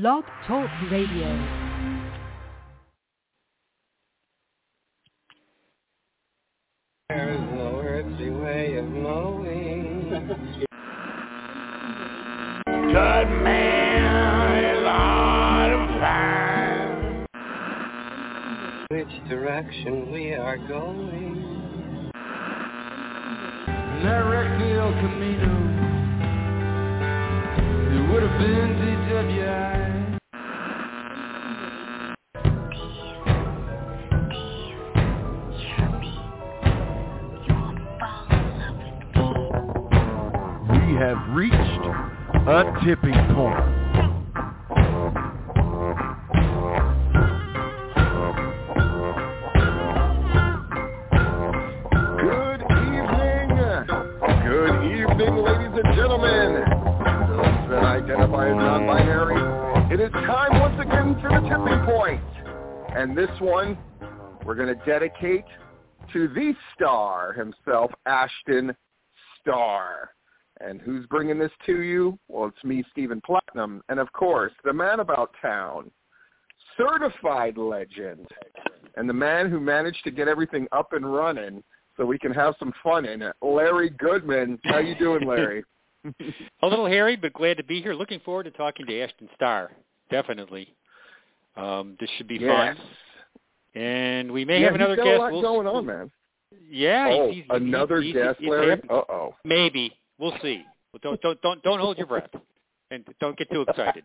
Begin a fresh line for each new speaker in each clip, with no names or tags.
Blog Talk Radio.
There is no earthly way of knowing.
Good man is hard to find.
Which direction we are going.
Directly El Camino. It would have been DWI.
Reached a tipping point.
Good evening. Good evening, ladies and gentlemen. Those that identify as non-binary. It is time once again for the tipping point. And this one, we're going to dedicate to the star himself, Ashton Starr. And who's bringing this to you? Well, it's me, Stephen Platinum. And of course, the man about town, certified legend, and the man who managed to get everything up and running so we can have some fun in it, Larry Goodman. How you doing, Larry?
A little hairy, but glad to be here. Looking forward to talking to Ashton Starr. Definitely. Um, this should be
yes.
fun. And we may
yeah,
have another
he's got
guest.
a lot
We'll-
going on, man.
Yeah,
oh,
he's, he's,
another
he's,
guest,
he's,
Larry? Uh-oh.
Maybe. We'll see. Don't don't don't don't hold your breath, and don't get too excited.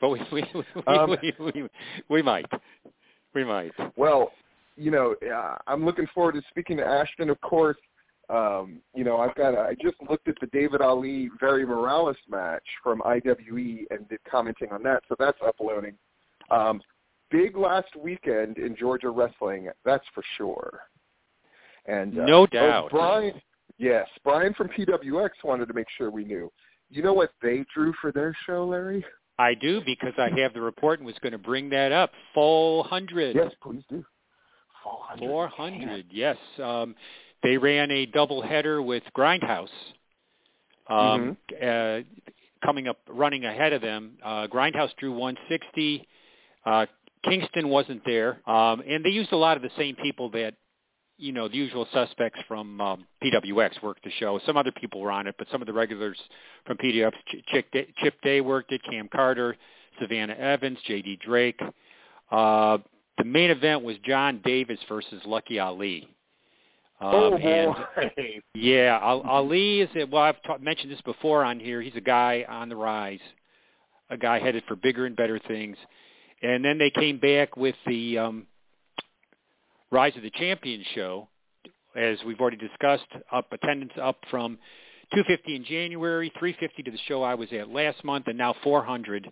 But we we we,
Um,
we, we, we might, we might.
Well, you know, uh, I'm looking forward to speaking to Ashton. Of course, um, you know, I've got. I just looked at the David Ali Very Morales match from IWE and did commenting on that, so that's uploading. Um, big last weekend in Georgia wrestling, that's for sure. And uh,
No doubt.
Brian. Yes, Brian from PWX wanted to make sure we knew. You know what they drew for their show, Larry?
I do because I have the report and was going to bring that up. Full hundred.
Yes, please do. 400.
Four hundred. Yes. Um, they ran a double header with Grindhouse. Um,
Mm-hmm.
uh, coming up, running ahead of them. Uh, Grindhouse drew 160. Uh, Kingston wasn't there, um, and they used a lot of the same people that you know the usual suspects from um, PWX worked the show. Some other people were on it, but some of the regulars from PWX, Ch- Chick Day, Chip Day worked it, Cam Carter, Savannah Evans, J.D. Drake. Uh, the main event was John Davis versus Lucky Ali. Um,
Oh
and
boy.
yeah, Ali is a, well. I've ta- mentioned this before on here. He's a guy on the rise, a guy headed for bigger and better things. And then they came back with the um, Rise of the Champions show, as we've already discussed. Up attendance up from 250 in January, 350 to the show I was at last month, and now 400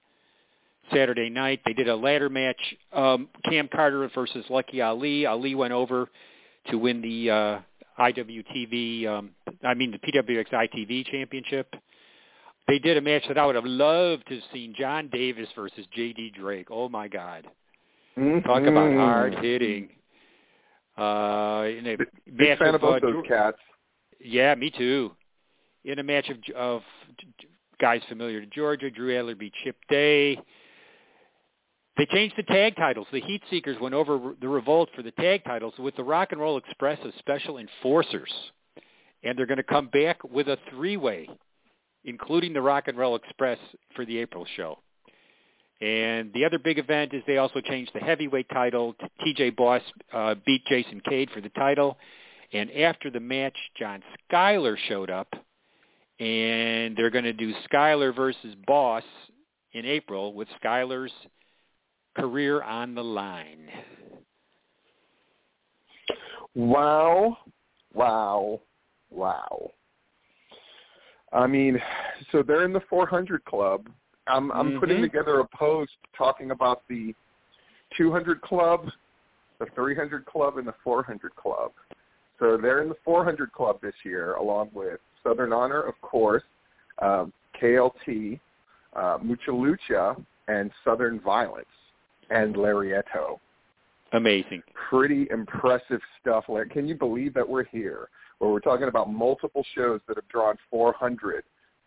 Saturday night. They did a ladder match, um, Cam Carter versus Lucky Ali. Ali went over to win the uh, IWTV, um, I mean the PWX ITV championship. They did a match that I would have loved to have seen John Davis versus J.D. Drake. Oh my God. Talk about
Mhm.
hard hitting. Uh, in a
Big fan
of,
of both
uh,
those cats.
yeah, me too. In a match of of guys familiar to Georgia, Drew Adler beat Chip Day. They changed the tag titles. The Heat Seekers went over the Revolt for the tag titles with the Rock and Roll Express as special enforcers, and they're going to come back with a three-way, including the Rock and Roll Express for the April show. And the other big event is they also changed the heavyweight title. T.J. Boss uh, beat Jason Cade for the title. And after the match, John Schuyler showed up, and they're going to do Schuyler versus Boss in April with Schuyler's career on the line.
Wow, wow, wow. I mean, so they're in the 400 club. I'm I'm putting
Mhm.
together a post talking about the 200 club, the 300 club, and the 400 club. So they're in the 400 club this year, along with Southern Honor, of course, um, KLT, uh, Mucha Lucha, and Southern Violence, and Larietto.
Amazing.
Pretty impressive stuff. Like, can you believe that we're here, where we're talking about multiple shows that have drawn 400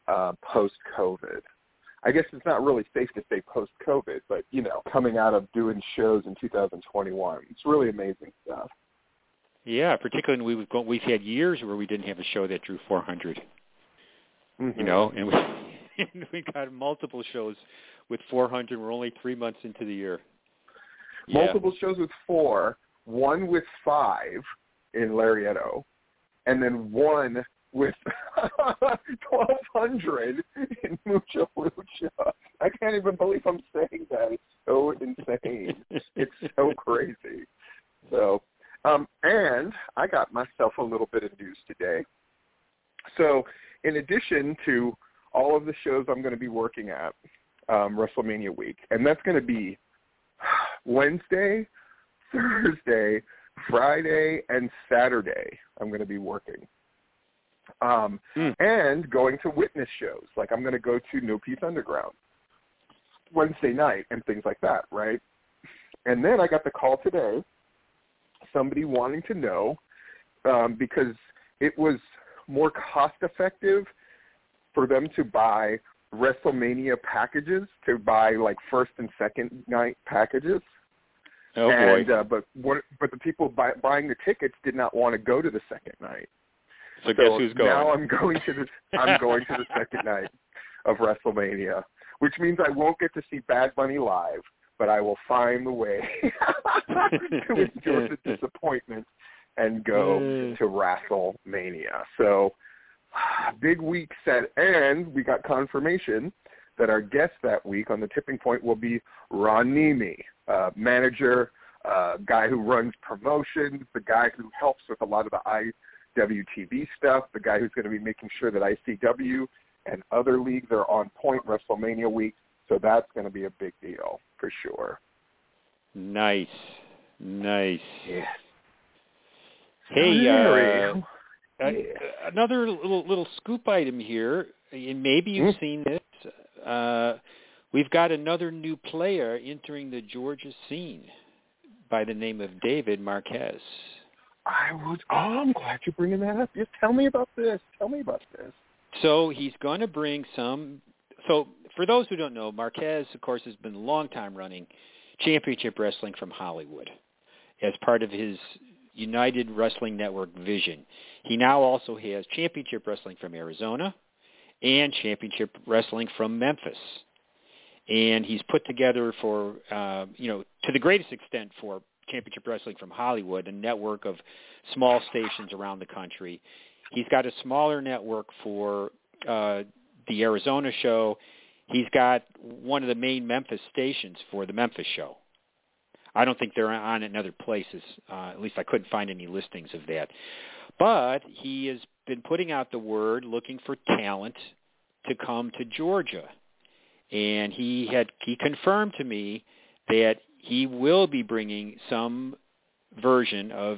uh, post-COVID? I guess it's not really safe to say post COVID, but you know, coming out of doing shows in 2021, it's really amazing stuff.
Yeah, particularly when we've gone, we've had years where we didn't have a show that drew 400.
Mm-hmm.
You know, and we and we got multiple shows with 400. We're only three months into the year. Yeah.
multiple shows with four, one with five in Larietto, and then one with twelve hundred in Mucha Lucha. I can't even believe I'm saying that. It's so insane. it's so crazy. So, um, and I got myself a little bit of news today. So, in addition to all of the shows I'm going to be working at um, WrestleMania week, and that's going to be Wednesday, Thursday, Friday, and Saturday. I'm going to be working. Um,
Hmm.
and going to witness shows. Like I'm going to go to No Peace Underground Wednesday night and things like that, right? And then I got the call today, somebody wanting to know um, because it was more cost effective for them to buy WrestleMania packages to buy like first and second night packages.
Oh
and,
boy!
Uh, but what, but the people buy, buying the tickets did not want to go to the second night.
So guess who's going?
Now I'm going to the I'm going to the second night of WrestleMania, which means I won't get to see Bad Bunny live, but I will find the way to endure the disappointment and go
Mm.
to WrestleMania. So big week set, and we got confirmation that our guest that week on the tipping point will be Ron Niemi, uh, manager, uh, guy who runs promotions, the guy who helps with a lot of the IWTV stuff, the guy who's going to be making sure that ICW and other leagues are on point WrestleMania week. So that's going to be a big deal for sure.
Nice, nice.
Yeah.
Hey, uh,
Yeah.
another little little scoop item here, and maybe you've
Hmm.
seen this. Uh, we've got another new player entering the Georgia scene by the name of David Marquez.
I would. Oh, I'm glad you're bringing that up. Just tell me about this. Tell me about this.
So he's going to bring some. So for those who don't know, Marquez, of course, has been a long time running championship wrestling from Hollywood as part of his United Wrestling Network vision. He now also has championship wrestling from Arizona and championship wrestling from Memphis. And he's put together for, uh, you know, to the greatest extent for championship wrestling from Hollywood, a network of small stations around the country. He's got a smaller network for uh, the Arizona show. He's got one of the main Memphis stations for the Memphis show. I don't think they're on in other places. Uh, at least I couldn't find any listings of that. But he has been putting out the word looking for talent to come to Georgia. And he had he confirmed to me that he will be bringing some version of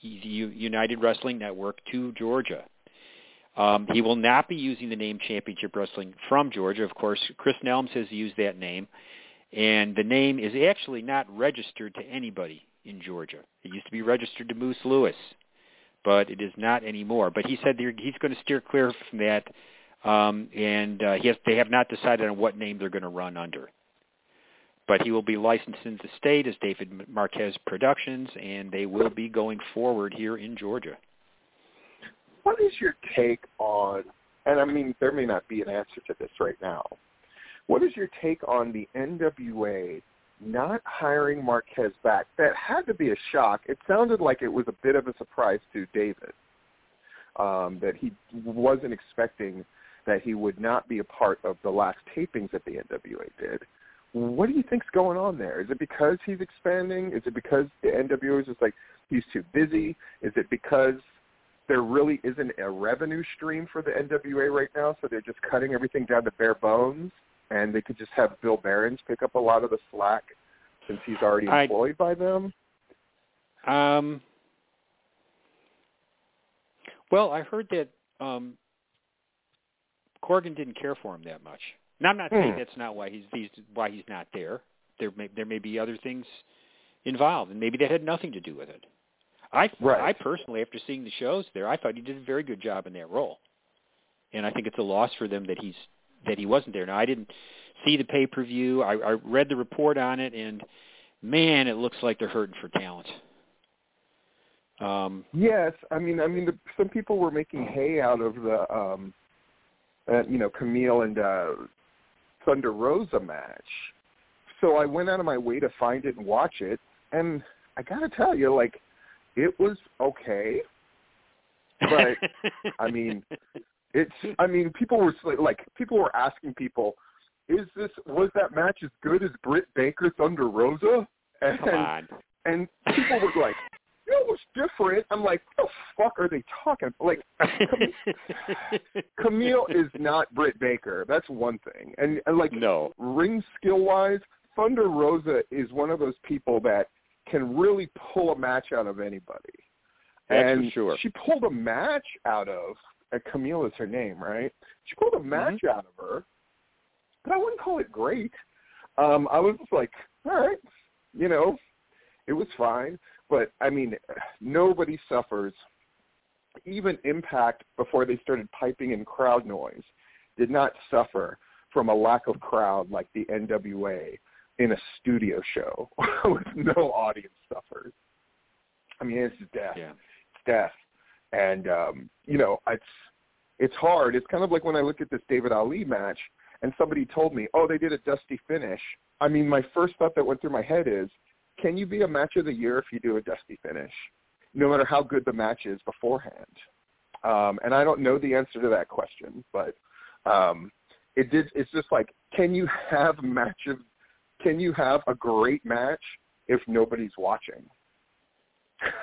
the United Wrestling Network to Georgia. Um, he will not be using the name Championship Wrestling from Georgia. Of course, Chris Nelms has used that name, and the name is actually not registered to anybody in Georgia. It used to be registered to Moose Lewis, but it is not anymore. But he said he's going to steer clear from that, um, and uh, he has, they have not decided on what name they're going to run under. But he will be licensed in the state as David Marquez Productions, and they will be going forward here in Georgia.
What is your take on? And I mean, there may not be an answer to this right now. What is your take on the NWA not hiring Marquez back? That had to be a shock. It sounded like it was a bit of a surprise to David um, that he wasn't expecting that he would not be a part of the last tapings that the NWA did. What do you think's going on there? Is it because he's expanding? Is it because the NWA is just like he's too busy? Is it because there really isn't a revenue stream for the NWA right now, so they're just cutting everything down to bare bones, and they could just have Bill Behrens pick up a lot of the slack since he's already
I-
employed by them?
Um, well, I heard that um, Corgan didn't care for him that much. Now, I'm not saying
Hmm.
that's not why he's, he's why he's not there. There may there may be other things involved, and maybe that had nothing to do with it. I
Right.
I personally, after seeing the shows there, I thought he did a very good job in that role, and I think it's a loss for them that he's that he wasn't there. Now I didn't see the pay per view. I, I read the report on it, and man, it looks like they're hurting for talent. Um,
yes, I mean, I mean, the, some people were making hay out of the, um, uh, you know, Camille and uh, Thunder Rosa match. So I went out of my way to find it and watch it, and I gotta tell you, like, it was okay. But I mean, it's. I mean, people were like, people were asking people, "Is this was that match as good as Britt Baker Thunder Rosa?" And
Come on.
and people were like, "It was different." I'm like, "What the fuck are they talking?" Like, Camille is not Britt Baker. That's one thing, and, and like
no.
ring skill wise, Thunder Rosa is one of those people that can really pull a match out of anybody.
That's
and
for sure.
she pulled a match out of uh, Camille is her name, right? She pulled a match
Mm-hmm.
out of her, but I wouldn't call it great. Um, I was just like, all right, you know, it was fine. But I mean, nobody suffers. Even Impact, before they started piping in crowd noise, did not suffer from a lack of crowd like the NWA in a studio show with no audience suffers. I mean, it's death.
Yeah.
It's death. And um, you know, it's it's hard. It's kind of like when I look at this David Ali match and somebody told me, "Oh, they did a dusty finish." I mean, my first thought that went through my head is, can you be a match of the year if you do a dusty finish? No matter how good the match is beforehand. Um, and I don't know the answer to that question, but um, it did. It's just like, can you have match of? Can you have a great match if nobody's watching?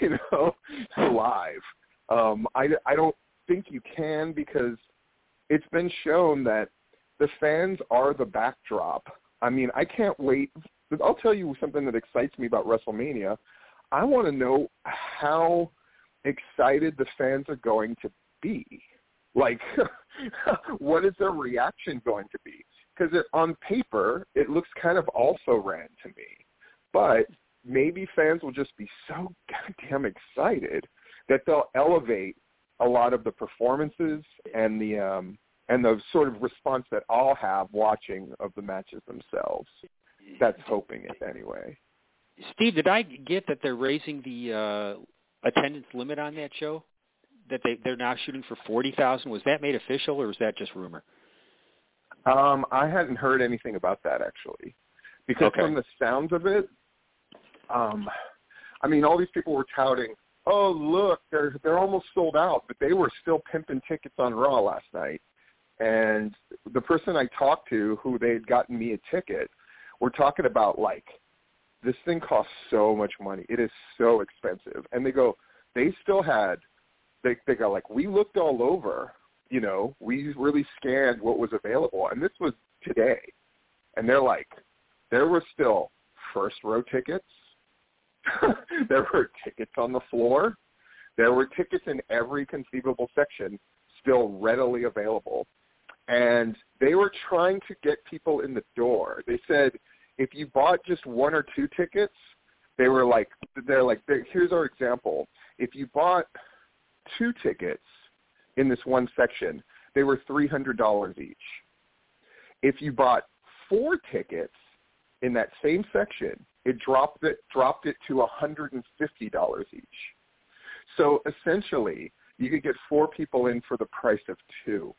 you know, live. Um, I I don't think you can because it's been shown that the fans are the backdrop. I mean, I can't wait. I'll tell you something that excites me about WrestleMania. I want to know how excited the fans are going to be. Like, what is their reaction going to be? Because on paper, it looks kind of also ran to me. But maybe fans will just be so goddamn excited that they'll elevate a lot of the performances and the um and the sort of response that I'll have watching of the matches themselves. That's hoping it anyway.
Steve, did I get that they're raising the uh, attendance limit on that show? That they they're now shooting for forty thousand. Was that made official, or was that just rumor?
Um, I hadn't heard anything about that actually, because
Okay.
from the sounds of it, um, I mean, all these people were touting, "Oh, look, they're they're almost sold out," but they were still pimping tickets on Raw last night. And the person I talked to, who they had gotten me a ticket, were talking about like, this thing costs so much money. It is so expensive, and they go, they still had, they they go like, we looked all over you know, we really scanned what was available, and this was today. And they're like, there were still first row tickets. there were tickets on the floor. There were tickets in every conceivable section still readily available. And they were trying to get people in the door. They said if you bought just one or two tickets, they were like, they're like, here's our example. If you bought two tickets in this one section, they were $300 each. If you bought four tickets in that same section, it dropped it dropped it to $150 each. So essentially, you could get four people in for the price of two,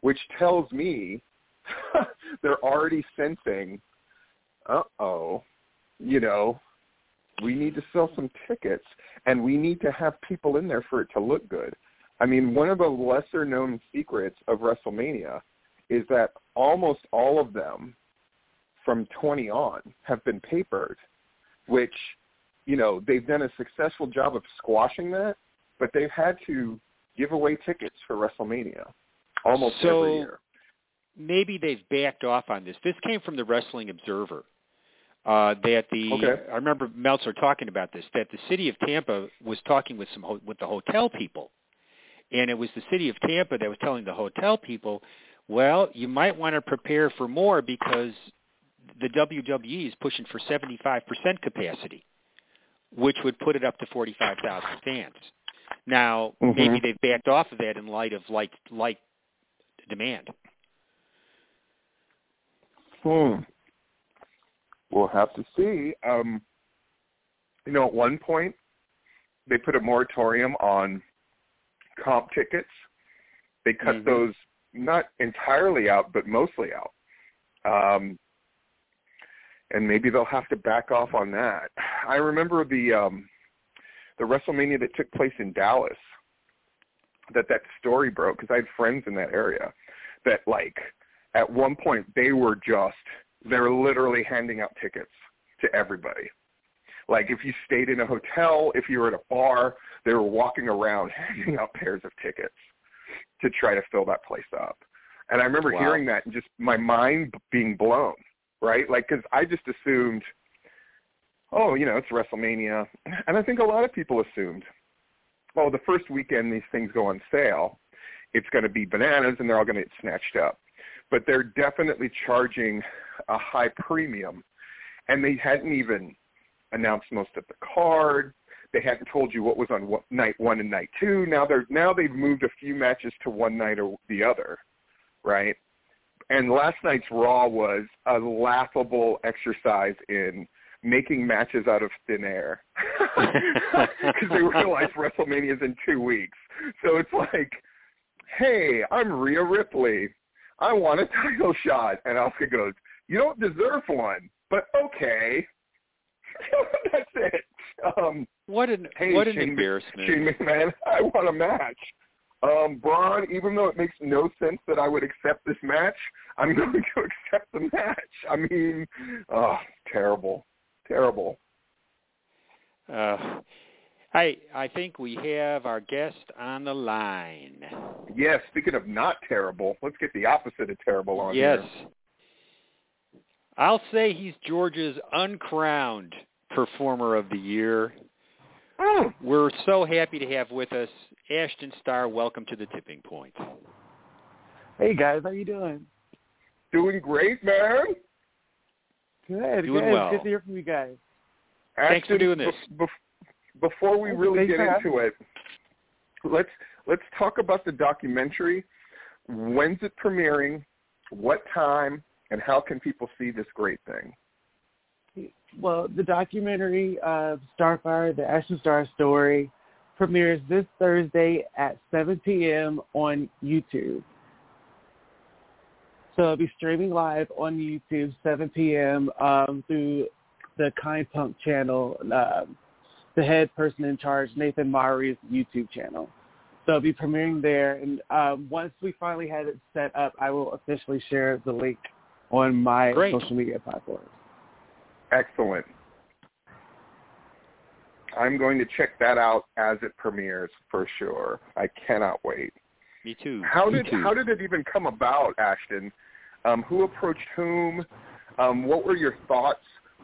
which tells me they're already sensing, uh-oh, you know, we need to sell some tickets and we need to have people in there for it to look good. I mean, one of the lesser known secrets of WrestleMania is that almost all of them from 20 on have been papered, which, you know, they've done a successful job of squashing that, but they've had to give away tickets for WrestleMania almost
So-
every year.
Maybe they've backed off on this. This came from the Wrestling Observer. Uh, that the
Okay.
I remember Meltzer talking about this. That the city of Tampa was talking with some ho- with the hotel people, and it was the city of Tampa that was telling the hotel people, well, you might want to prepare for more because the WWE is pushing for 75% capacity, which would put it up to 45,000 fans. Now,
Mhm.
maybe they've backed off of that in light of like light demand.
Hmm. We'll have to see. Um, you know, at one point, they put a moratorium on comp tickets. They cut
Mhm.
those not entirely out, but mostly out. Um, and maybe they'll have to back off on that. I remember the um, the WrestleMania that took place in Dallas. That that story broke because I had friends in that area. That like at one point they were just they were literally handing out tickets to everybody. Like if you stayed in a hotel, if you were at a bar, they were walking around handing out pairs of tickets to try to fill that place up. And I remember
Wow.
hearing that and just my mind being blown, right? Like because I just assumed, oh, you know, it's WrestleMania, and I think a lot of people assumed, oh, the first weekend these things go on sale, it's going to be bananas and they're all going to get snatched up. But they're definitely charging a high premium, and they hadn't even announced most of the card. They hadn't told you what was on what, night one and night two. Now they're now they've moved a few matches to one night or the other, right? And last night's Raw was a laughable exercise in making matches out of thin air because they realized WrestleMania is in two weeks. So it's like, hey, I'm Rhea Ripley. I want a title shot, and Asuka goes, you don't deserve one, but okay. That's it. Um,
What an
Hey,
what an
Shane,
embarrassment.
Shane McMahon, I want a match. Um, Braun, even though it makes no sense that I would accept this match, I'm going to accept the match. I mean, oh, terrible, terrible.
Uh, I I think we have our guest on the line.
Yes, speaking of not terrible, let's get the opposite of terrible on
yes.
here.
I'll say he's Georgia's uncrowned performer of the year.
Mm,
We're so happy to have with us Ashton Starr. Welcome to the tipping point.
Hey guys, how you doing?
doing great, man.
Good,
Doing
good.
well.
Good to hear from you guys.
Thanks for doing this.
bef- bef- before we really get into it, let's let's talk about the documentary. When's it premiering? What time? And how can people see this great thing?
Well, the documentary of Starrfire, the Ashton Starr story, premieres this Thursday at 7 p.m. on YouTube. So it'll be streaming live on YouTube 7 p.m. Um, through the Kind Punk channel, um, the head person in charge, Nathan Maury's YouTube channel. So it'll be premiering there. And um, once we finally have it set up, I will officially share the link on my
Great.
social media platforms.
Excellent. I'm going to check that out as it premieres for sure. I cannot wait.
Me too.
How
Me
did
too.
how did it even come about, Ashton? Um, who approached whom? Um, what were your thoughts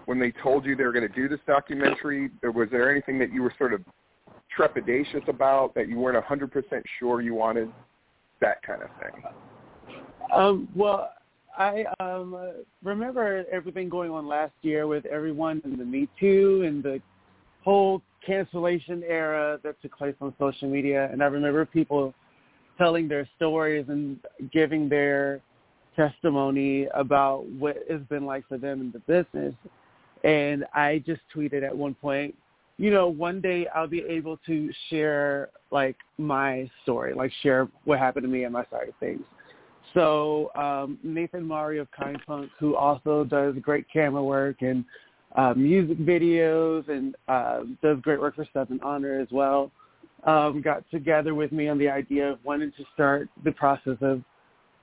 when they told you they were going to do this documentary? Or was there anything that you were sort of trepidatious about that you weren't 100% sure you wanted? That kind of thing.
Um, well, I um, remember everything going on last year with everyone in the Me Too and the whole cancellation era that took place on social media. And I remember people telling their stories and giving their testimony about what it's been like for them in the business. And I just tweeted at one point, you know, one day I'll be able to share like my story, like share what happened to me and my side of things. So um, Nathan Maury of Kind Punk, who also does great camera work and uh, music videos and uh, does great work for Southern Honor as well, um, got together with me on the idea of wanting to start the process of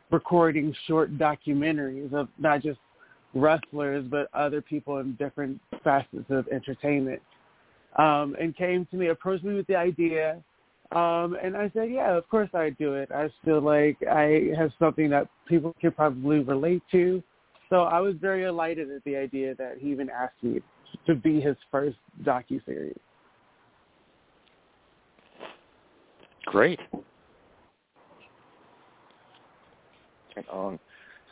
recording short documentaries of not just wrestlers but other people in different facets of entertainment. Um, and came to me, approached me with the idea, um, and I said, yeah, of course I'd do it. I feel like I have something that people could probably relate to. So I was very elated at the idea that he even asked me to be his first docu-series.
Great.
Right on.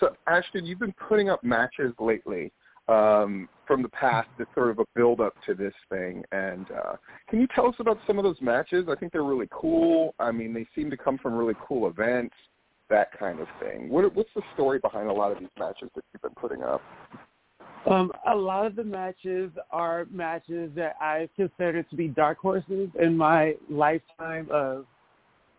So, Ashton, you've been putting up matches lately um, from the past that sort of a build up to this thing. And uh, can you tell us about some of those matches? I think they're really cool. I mean, they seem to come from really cool events. that kind of thing. What, what's the story behind a lot of these matches that you've been putting up?
Um, a lot of the matches are matches that I consider to be dark horses in my lifetime. Of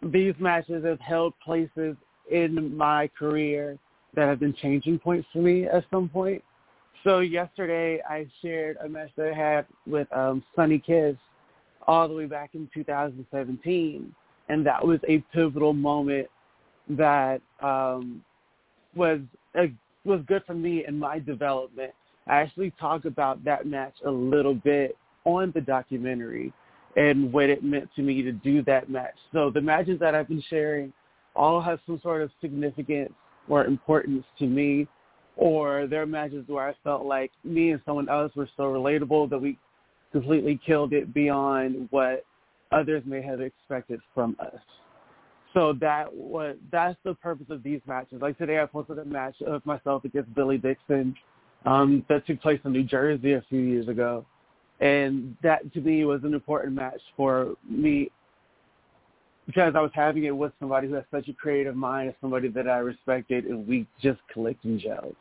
these matches have held places in my career that have been changing points for me at some point. So yesterday I shared a match that I had with um, Sonny Kiss all the way back in 2017, and that was a pivotal moment that um, was a, was good for me in my development. I actually talk about that match a little bit on the documentary and what it meant to me to do that match. So the matches that I've been sharing all have some sort of significance or importance to me, or there are matches where I felt like me and someone else were so relatable that we completely killed it beyond what others may have expected from us. So that was that's the purpose of these matches. Like today, I posted a match of myself against Billy Dixon um, that took place in New Jersey a few years ago, and that to me was an important match for me because I was having it with somebody who has such a creative mind, and somebody that I respected, and we just clicked and gelled.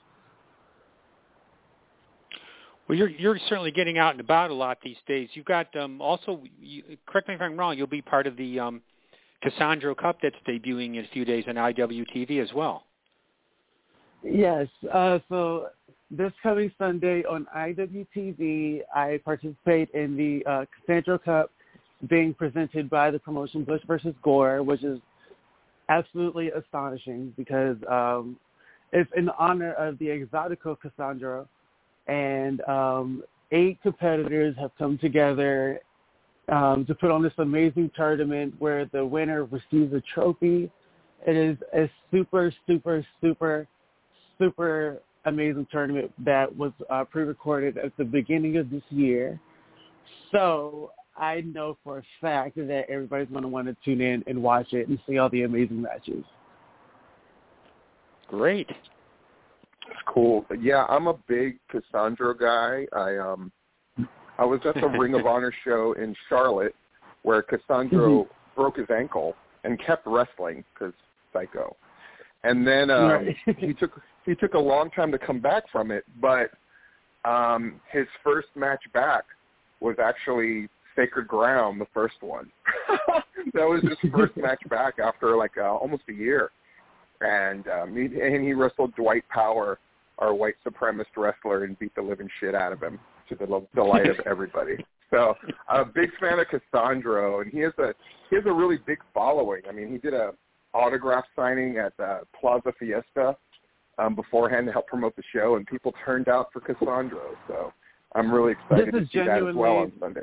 Well, you're you're certainly getting out and about a lot these days. You've got um, also, you, correct me if I'm wrong, you'll be part of the um, Cassandro Cup that's debuting in a few days on IWTV as well.
Yes. Uh, so this coming Sunday on IWTV, I participate in the uh, Cassandro Cup being presented by the promotion Bush versus Gore, which is absolutely astonishing because um, it's in honor of the Exotico Cassandro, and um, eight competitors have come together um, to put on this amazing tournament where the winner receives a trophy. It is a super, super, super, super amazing tournament that was uh, pre-recorded at the beginning of this year. So I know for a fact that everybody's going to want to tune in and watch it and see all the amazing matches.
Great.
That's cool. Yeah, I'm a big Cassandro guy. I um I was at the Ring of Honor show in Charlotte where Cassandro
Mm-hmm.
broke his ankle and kept wrestling because psycho. And then um,
Right.
he took he took a long time to come back from it, but um his first match back was actually Sacred Ground, the first one. that was his first match back after like uh, almost a year, and um, he, and he wrestled Dwight Power, our white supremacist wrestler, and beat the living shit out of him to the delight of everybody. So I'm a big fan of Cassandro, and he has a he has a really big following. I mean, he did a autograph signing at uh, Plaza Fiesta um, beforehand to help promote the show, and people turned out for Cassandro. So I'm really excited
This
to see that as well on Sunday.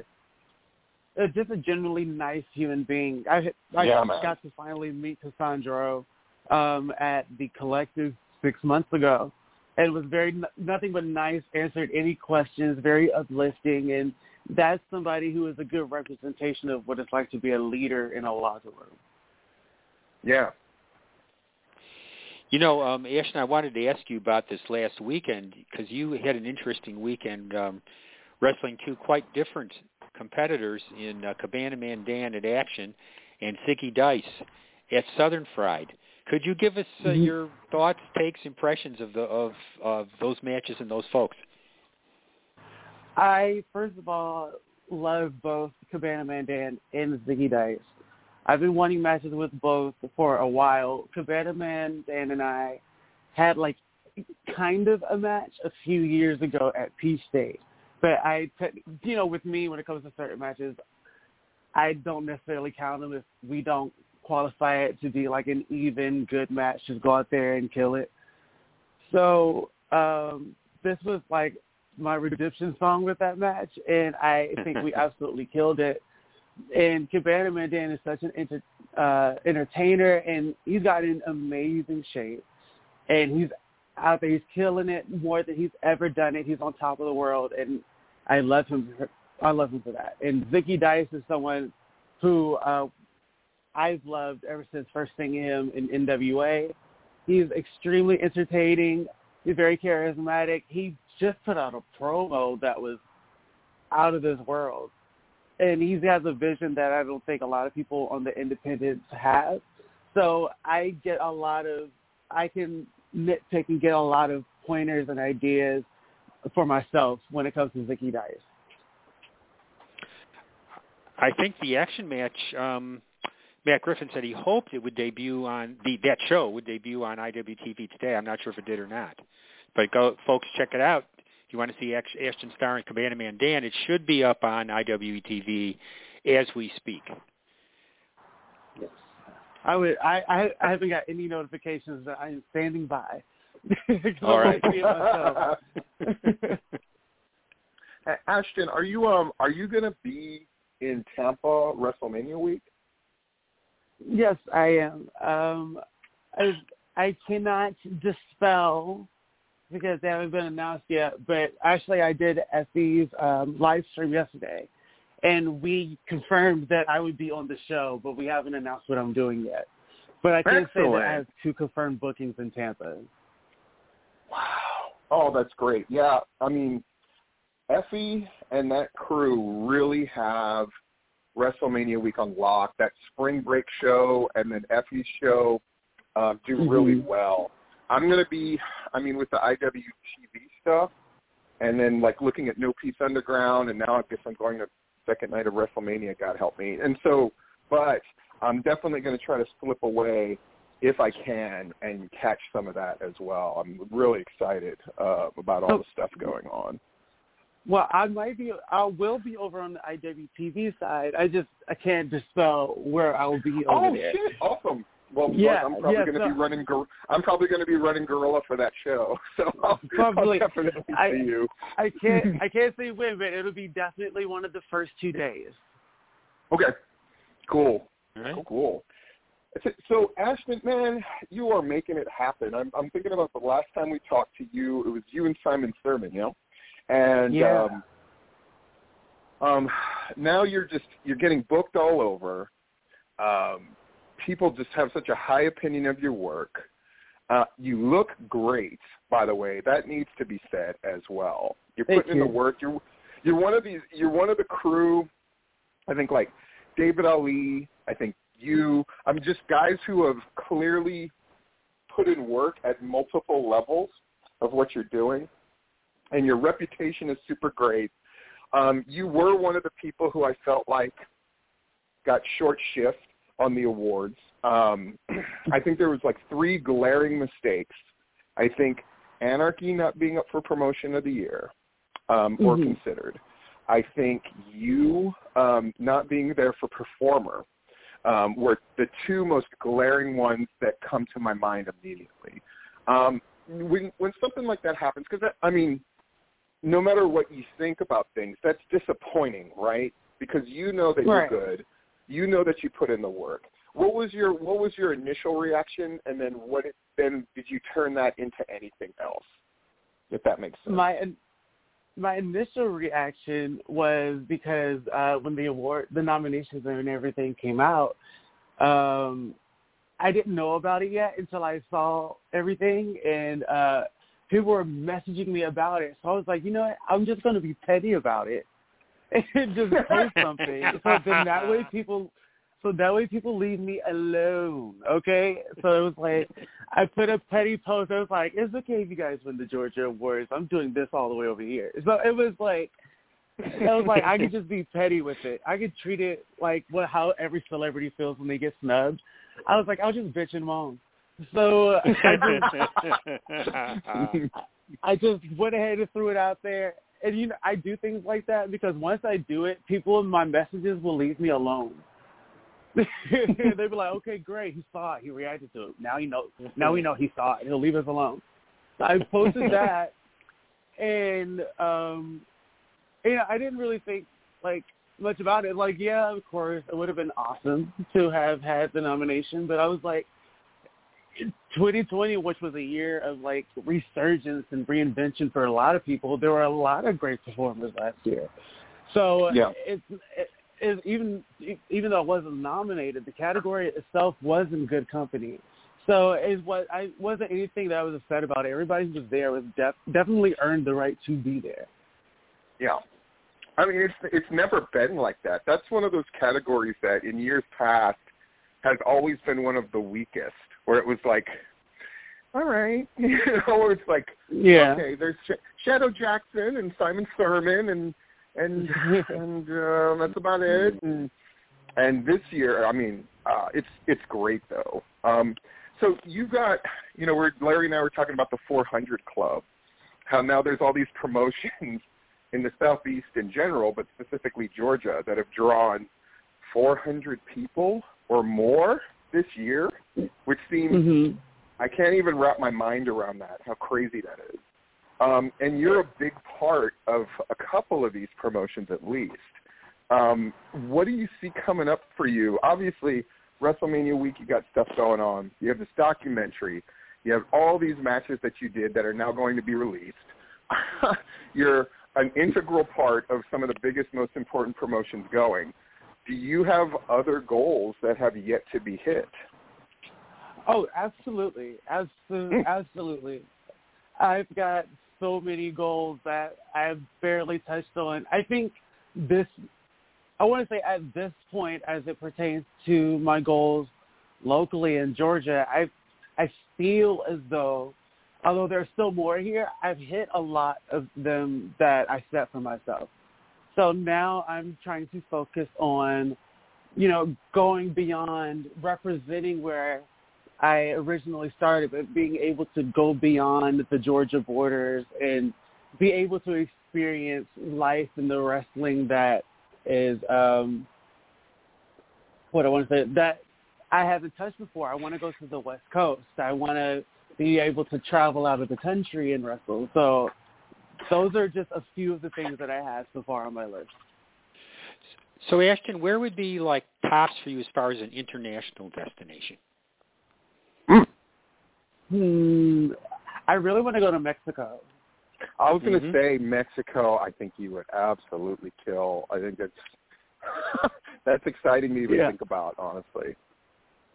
Uh, just a generally nice human being. I I
Yeah, man.
got to finally meet Cassandro um, at the collective six months ago, and it was very nothing but nice. Answered any questions, very uplifting, and that's somebody who is a good representation of what it's like to be a leader in a locker room.
Yeah.
You know, um, Ashton, I wanted to ask you about this last weekend because you had an interesting weekend um, wrestling two quite different competitors in uh, Cabana Man Dan at Action and Ziggy Dice at Southern Fried. Could you give us uh,
Mhm.
your thoughts, takes, impressions of the of of those matches and those folks?
I first of all love both Cabana Man Dan and Ziggy Dice. I've been wanting matches with both for a while. Cabana Man Dan and I had like kind of a match a few years ago at Peach State, but I, you know, with me when it comes to certain matches, I don't necessarily count them if we don't qualify it to be like an even good match. Just go out there and kill it. So um, this was like my redemption song with that match, and I think we absolutely killed it. And Cabana Man Dan is such an enter, uh, entertainer, and he's got in amazing shape, and he's out there. He's killing it more than he's ever done it. He's on top of the world, and I love him. For, I love him for that. And Ziggy Dice is someone who uh, I've loved ever since first seeing him in NWA. He's extremely entertaining. He's very charismatic. He just put out a promo that was out of this world. And he has a vision that I don't think a lot of people on the independents have. so I get a lot of I can nitpick and get a lot of pointers and ideas for myself when it comes to Ziggy Dice.
I think the action match. Um, Matt Griffin said he hoped it would debut on the that show would debut on IWTV today. I'm not sure if it did or not, but go folks check it out. If you want to see Ashton Starr and Cabana Man Dan, it should be up on IWTV as we speak.
Yes. I would. I, I I haven't got any notifications that I am standing by.
All right.
Ashton, are you um are you gonna be in Tampa WrestleMania week?
Yes, I am. Um, I I cannot dispel because they haven't been announced yet. But actually, I did Effy's um, live stream yesterday, and we confirmed that I would be on the show, but we haven't announced what I'm doing yet. But I can say that I have two confirmed bookings in Tampa.
Wow. Oh, that's great. Yeah, I mean, Effy and that crew really have WrestleMania week on lock. That spring break show and then Effy's show uh, do
Mm-hmm.
really well. I'm going to be, I mean, with the IWTV stuff, and then like looking at No Peace Underground, and now I guess I'm going to second night of WrestleMania. God help me. And so, but I'm definitely going to try to slip away if I can and catch some of that as well. I'm really excited uh, about all the stuff going on.
Well, I might be. I will be over on the IWTV side. I just I can't dispel where I will be over
Oh
there.
shit! Awesome. Well,
Yeah,
I'm probably
yeah,
going to
so-
be running. I'm probably going to be running Gorilla for that show, so I'll,
Probably.
I'll definitely
I-
see you.
I can't. I can't say when, but it'll be definitely one of the first two days.
Okay, cool,
All right.
cool, cool. So- So, Ashton, man, you are making it happen. I'm, I'm thinking about the last time we talked to you. It was you and Simon Thurman, you know, and
Yeah.
um, um, now you're just you're getting booked all over. Um, people just have such a high opinion of your work. Uh, you look great, by the way. That needs to be said as well. You're
Thank
putting in the work. You're you're one of these. You're one of the crew. I think like David Ali. I think you. I'm just guys who have clearly put in work at multiple levels of what you're doing, and your reputation is super great. Um, you were one of the people who I felt like got short shift on the awards. Um, I think there was like three glaring mistakes. I think Anarchy not being up for promotion of the year um, or
Mhm.
considered. I think you um, not being there for performer um, were the two most glaring ones that come to my mind immediately. Um, when when something like that happens, because I mean, no matter what you think about things, that's disappointing, right? Because you know that
Right.
you're good, you know that you put in the work. What was your what was your initial reaction, and then what it, then did you turn that into anything else? If that makes sense.
My my initial reaction was because uh, when the award, the nominations and everything came out, um, I didn't know about it yet until I saw everything, and uh, people were messaging me about it. So I was like, you know what? I'm just going to be petty about it and just post something. So then that way people, so that way people leave me alone. Okay. So it was like I put a petty post. I was like, it's okay if you guys win the Georgia Awards. I'm doing this all the way over here. So it was like. I was like, I could just be petty with it. I could treat it like what how every celebrity feels when they get snubbed. I was like, I'll just bitch and moan. So I just, I just went ahead and threw it out there. And you know, I do things like that because once I do it, people in my messages will leave me alone. They'd be like, "Okay, great, he saw it, he reacted to it. Now you know, now we know he saw it. He'll leave us alone." So I posted that, and um, you know, I didn't really think like much about it. Like, yeah, of course, it would have been awesome to have had the nomination, but I was like, 2020, which was a year of like resurgence and reinvention for a lot of people, there were a lot of great performers last year. So
Yeah.
it's it, it, even even though it wasn't nominated, the category itself was in good company. So it was I wasn't anything that I was upset about. Everybody who was there was def, definitely earned the right to be there.
Yeah. I mean, it's it's never been like that. That's one of those categories that in years past has always been one of the weakest, where it was like, all right, you know, it's like,
Yeah.
okay, there's Sh- Shadow Jackson and Simon Thurman and and and uh, that's about it. And and this year, I mean, uh, it's it's great though. Um, so you got, you know, we're Larry and I were talking about the 400 Club. How now there's all these promotions in the southeast in general, but specifically Georgia, that have drawn 400 people or more this year, which seems
hmm
I can't even wrap my mind around that. How crazy that is. Um, and you're a big part of a couple of these promotions at least. Um, what do you see coming up for you? Obviously, WrestleMania week, you got stuff going on. You have this documentary. You have all these matches that you did that are now going to be released. you're an integral part of some of the biggest, most important promotions going. Do you have other goals that have yet to be hit?
Oh, absolutely, absolutely, hmm. absolutely. I've got so many goals that I've barely touched on. I think this, I want to say at this point, as it pertains to my goals locally in Georgia, I, I feel as though, although there's still more here, I've hit a lot of them that I set for myself. So now I'm trying to focus on, you know, going beyond representing where I originally started, but being able to go beyond the Georgia borders and be able to experience life in the wrestling that is um what I want to say that I haven't touched before. I want to go to the West Coast. I want to be able to travel out of the country and wrestle. So those are just a few of the things that I have so far on my list.
So Ashton, where would be like tops for you as far as an international destination?
Hmm. I really want to go to Mexico.
I was going to
Mhm.
say Mexico. I think you would absolutely kill. I think that's that's exciting me to even
Yeah.
think about. Honestly,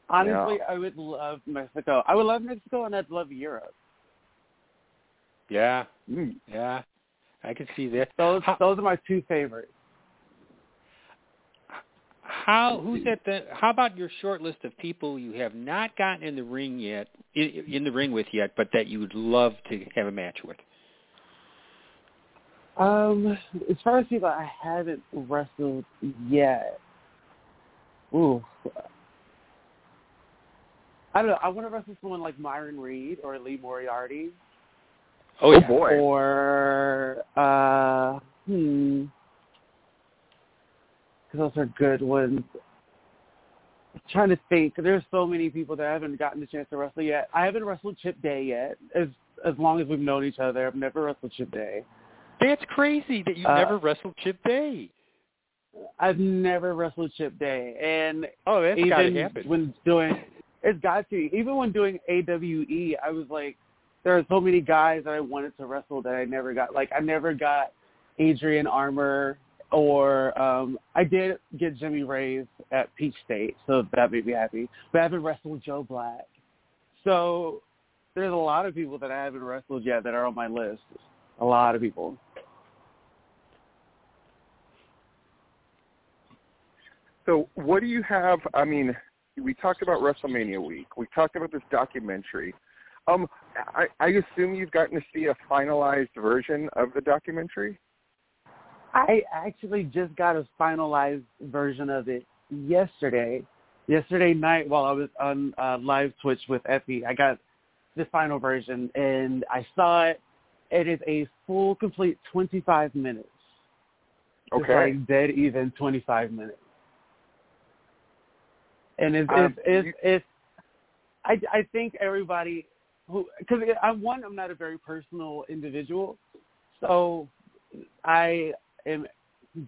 Honestly,
Yeah.
I would love Mexico. I would love Mexico, and I'd love Europe.
Yeah,
mm.
yeah, I can see that.
Those
How-
those are my two favorites.
How who's at the? How about your short list of people you have not gotten in the ring yet, in, in the ring with yet, but that you would love to have a match with?
Um, as far as people I haven't wrestled yet, ooh, I don't know. I want to wrestle someone like Myron Reed or Lee Moriarty,
Oh,
Oh, boy.
or uh, hmm, because those are good ones. I'm trying to think. There's so many people that I haven't gotten the chance to wrestle yet. I haven't wrestled Chip Day yet. As as long as we've known each other, I've never wrestled Chip Day.
That's crazy that you
Uh,
never wrestled Chip Day.
I've never wrestled Chip Day, and
Oh, that's got to happen.
when doing it's got to even when doing AWE, I was like, there are so many guys that I wanted to wrestle that I never got. Like I never got Adrian Armour, or um I did get Jimmy Rave at Peach State, so that made me happy. But I haven't wrestled Joe Black, so there's a lot of people that I haven't wrestled yet that are on my list. A lot of people.
So, what do you have? I mean, we talked about WrestleMania week. We talked about this documentary. Um, I, I assume you've gotten to see a finalized version of the documentary.
I actually just got a finalized version of it yesterday. Yesterday night while I was on uh, live Twitch with Effy, I got the final version and I saw it. It is a full, complete 25 minutes. It's
Okay.
like dead even 25 minutes. And it's,
Um,
it's, it's, it's I, I think everybody because I'm one, I'm not a very personal individual. So I am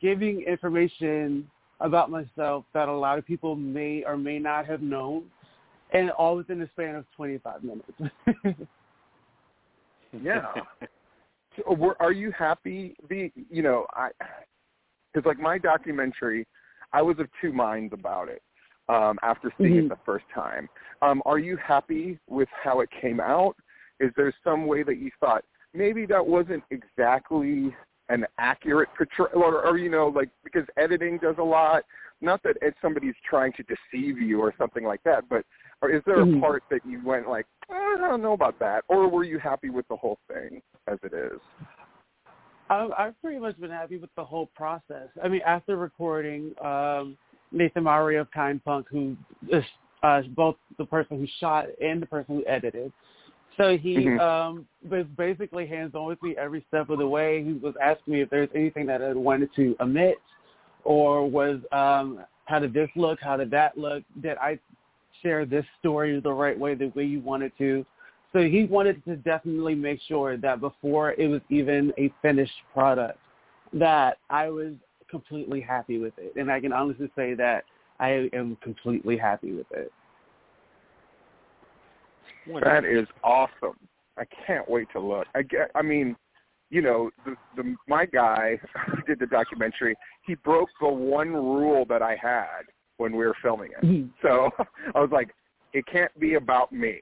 giving information about myself that a lot of people may or may not have known, and all within the span of 25 minutes.
Yeah. So, are you happy? The you know, I because like my documentary, I was of two minds about it um, after seeing
Mhm.
it the first time. Um, are you happy with how it came out? Is there some way that you thought maybe that wasn't exactly an accurate portrayal, or, or you know, like because editing does a lot. not that it's somebody's trying to deceive you or something like that, but or is there a
Mhm.
part that you went like, "Eh, I don't know about that, or were you happy with the whole thing as it is?
I've, I've pretty much been happy with the whole process. I mean, after recording, um, Nathan Mowry of Kind Punk, who is uh, both the person who shot and the person who edited, so he
Mhm.
um, was basically hands-on with me every step of the way. He was asking me if there's anything that I wanted to omit, or was um, how did this look, how did that look, did I share this story the right way, the way you wanted to. So he wanted to definitely make sure that before it was even a finished product, that I was completely happy with it. And I can honestly say that I am completely happy with it.
That is awesome. I can't wait to look. I get. I mean, you know, the, the my guy who did the documentary. He broke the one rule that I had when we were filming it.
Mhm.
So I was like, it can't be about me.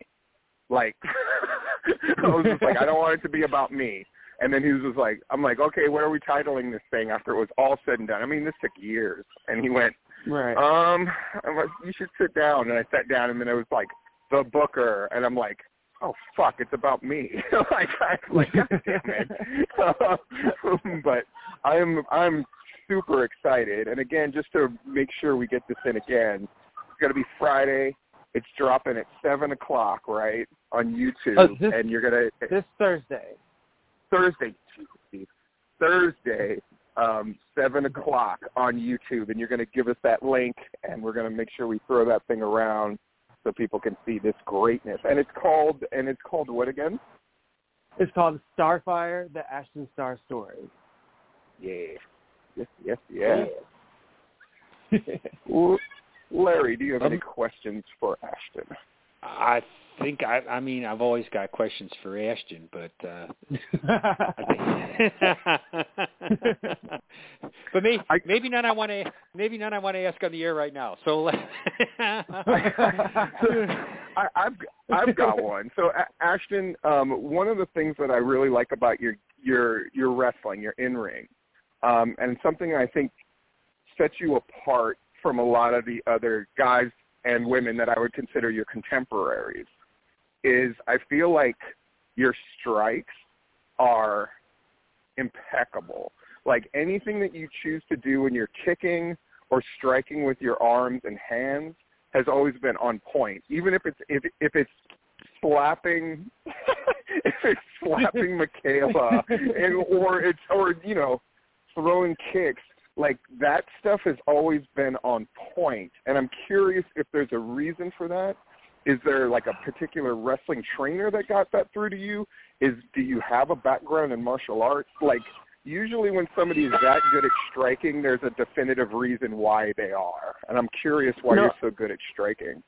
Like, I was just like, I don't want it to be about me. And then he was just like, I'm like, okay, what are we titling this thing after it was all said and done? I mean, this took years. And he went,
Right.
um, I'm like, you should sit down. And I sat down, and then it was like the Booker, and I'm like, oh fuck, it's about me. like, I'm like, God damn it. but I'm I'm super excited. And again, just to make sure we get this in again, it's gonna be Friday. It's dropping at seven o'clock, right, on YouTube,
Oh, this-
and you're gonna
this Thursday.
Thursday, Steve, Thursday, um, seven o'clock on YouTube, and you're going to give us that link, and we're going to make sure we throw that thing around so people can see this greatness. And it's called, and it's called what again?
It's called Starrfire, the Ashton Starr Story.
Yeah, yes, yes, yes. L- Larry, do you have any
Um,
questions for Ashton?
I think I I mean I've always got questions for Ashton, but uh but maybe
I-
maybe none I want to maybe none I want to ask on the air right now. So
I, I've I've got one. So Ashton, um, one of the things that I really like about your your your wrestling, your in ring, um, and something I think sets you apart from a lot of the other guys and women that I would consider your contemporaries, is I feel like your strikes are impeccable. Like anything that you choose to do when you're kicking or striking with your arms and hands has always been on point. Even if it's if if it's slapping if it's slapping Michaela and or it's or you know throwing kicks like that stuff has always been on point and I'm curious if there's a reason for that. Is there like a particular wrestling trainer that got that through to you? Is do you have a background in martial arts? Like usually when somebody is that good at striking, there's a definitive reason why they are. And I'm curious why
No.
you're so good at striking.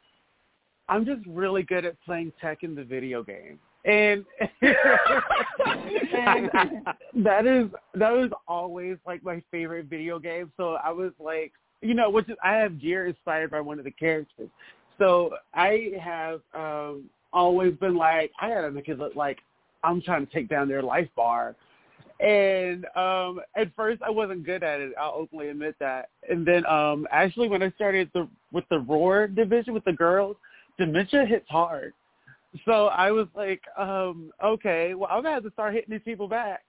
I'm just really good at playing Tekken, the video game, and, and that is that was always like my favorite video game. So I was like, you know, which is, I have gear inspired by one of the characters. So I have um always been like, I gotta make it look like I'm trying to take down their life bar. And um at first I wasn't good at it, I'll openly admit that. And then um actually when I started the with the roar division with the girls, dementia hits hard. So I was like, um, okay, well I'm gonna have to start hitting these people back.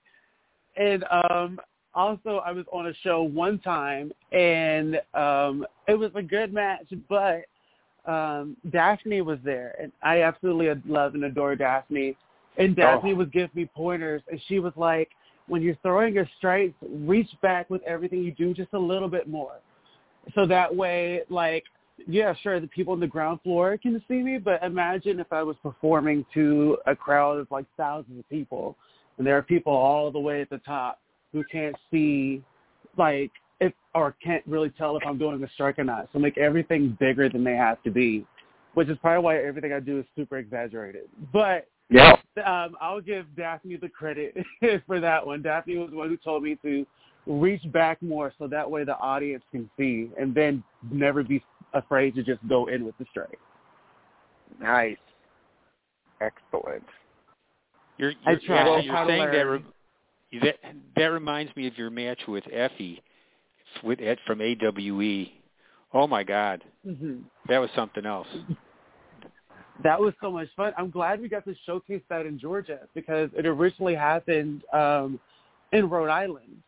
And um also I was on a show one time and um it was a good match but um Daphne was there and I absolutely love and adore Daphne. And Daphne
Oh.
would give me pointers and she was like, When you're throwing your strikes, reach back with everything you do just a little bit more. So that way, like yeah, sure, the people on the ground floor can see me, but imagine if I was performing to a crowd of like thousands of people, and there are people all the way at the top who can't see, like, if or can't really tell if I'm doing a strike or not. So make everything bigger than they have to be, which is probably why everything I do is super exaggerated. But
Yeah.
um, I'll give Daphne the credit for that one. Daphne was the one who told me to reach back more so that way the audience can see and then never be afraid to just go in with the strike.
Nice. Excellent.
You're, you're,
try.
Ashley,
I
you're saying that, re- that that reminds me of your match with Effy with Ed from AWE, Oh my God,
hmm
that was something else.
That was so much fun. I'm glad we got to showcase that in Georgia because it originally happened um, in Rhode Island,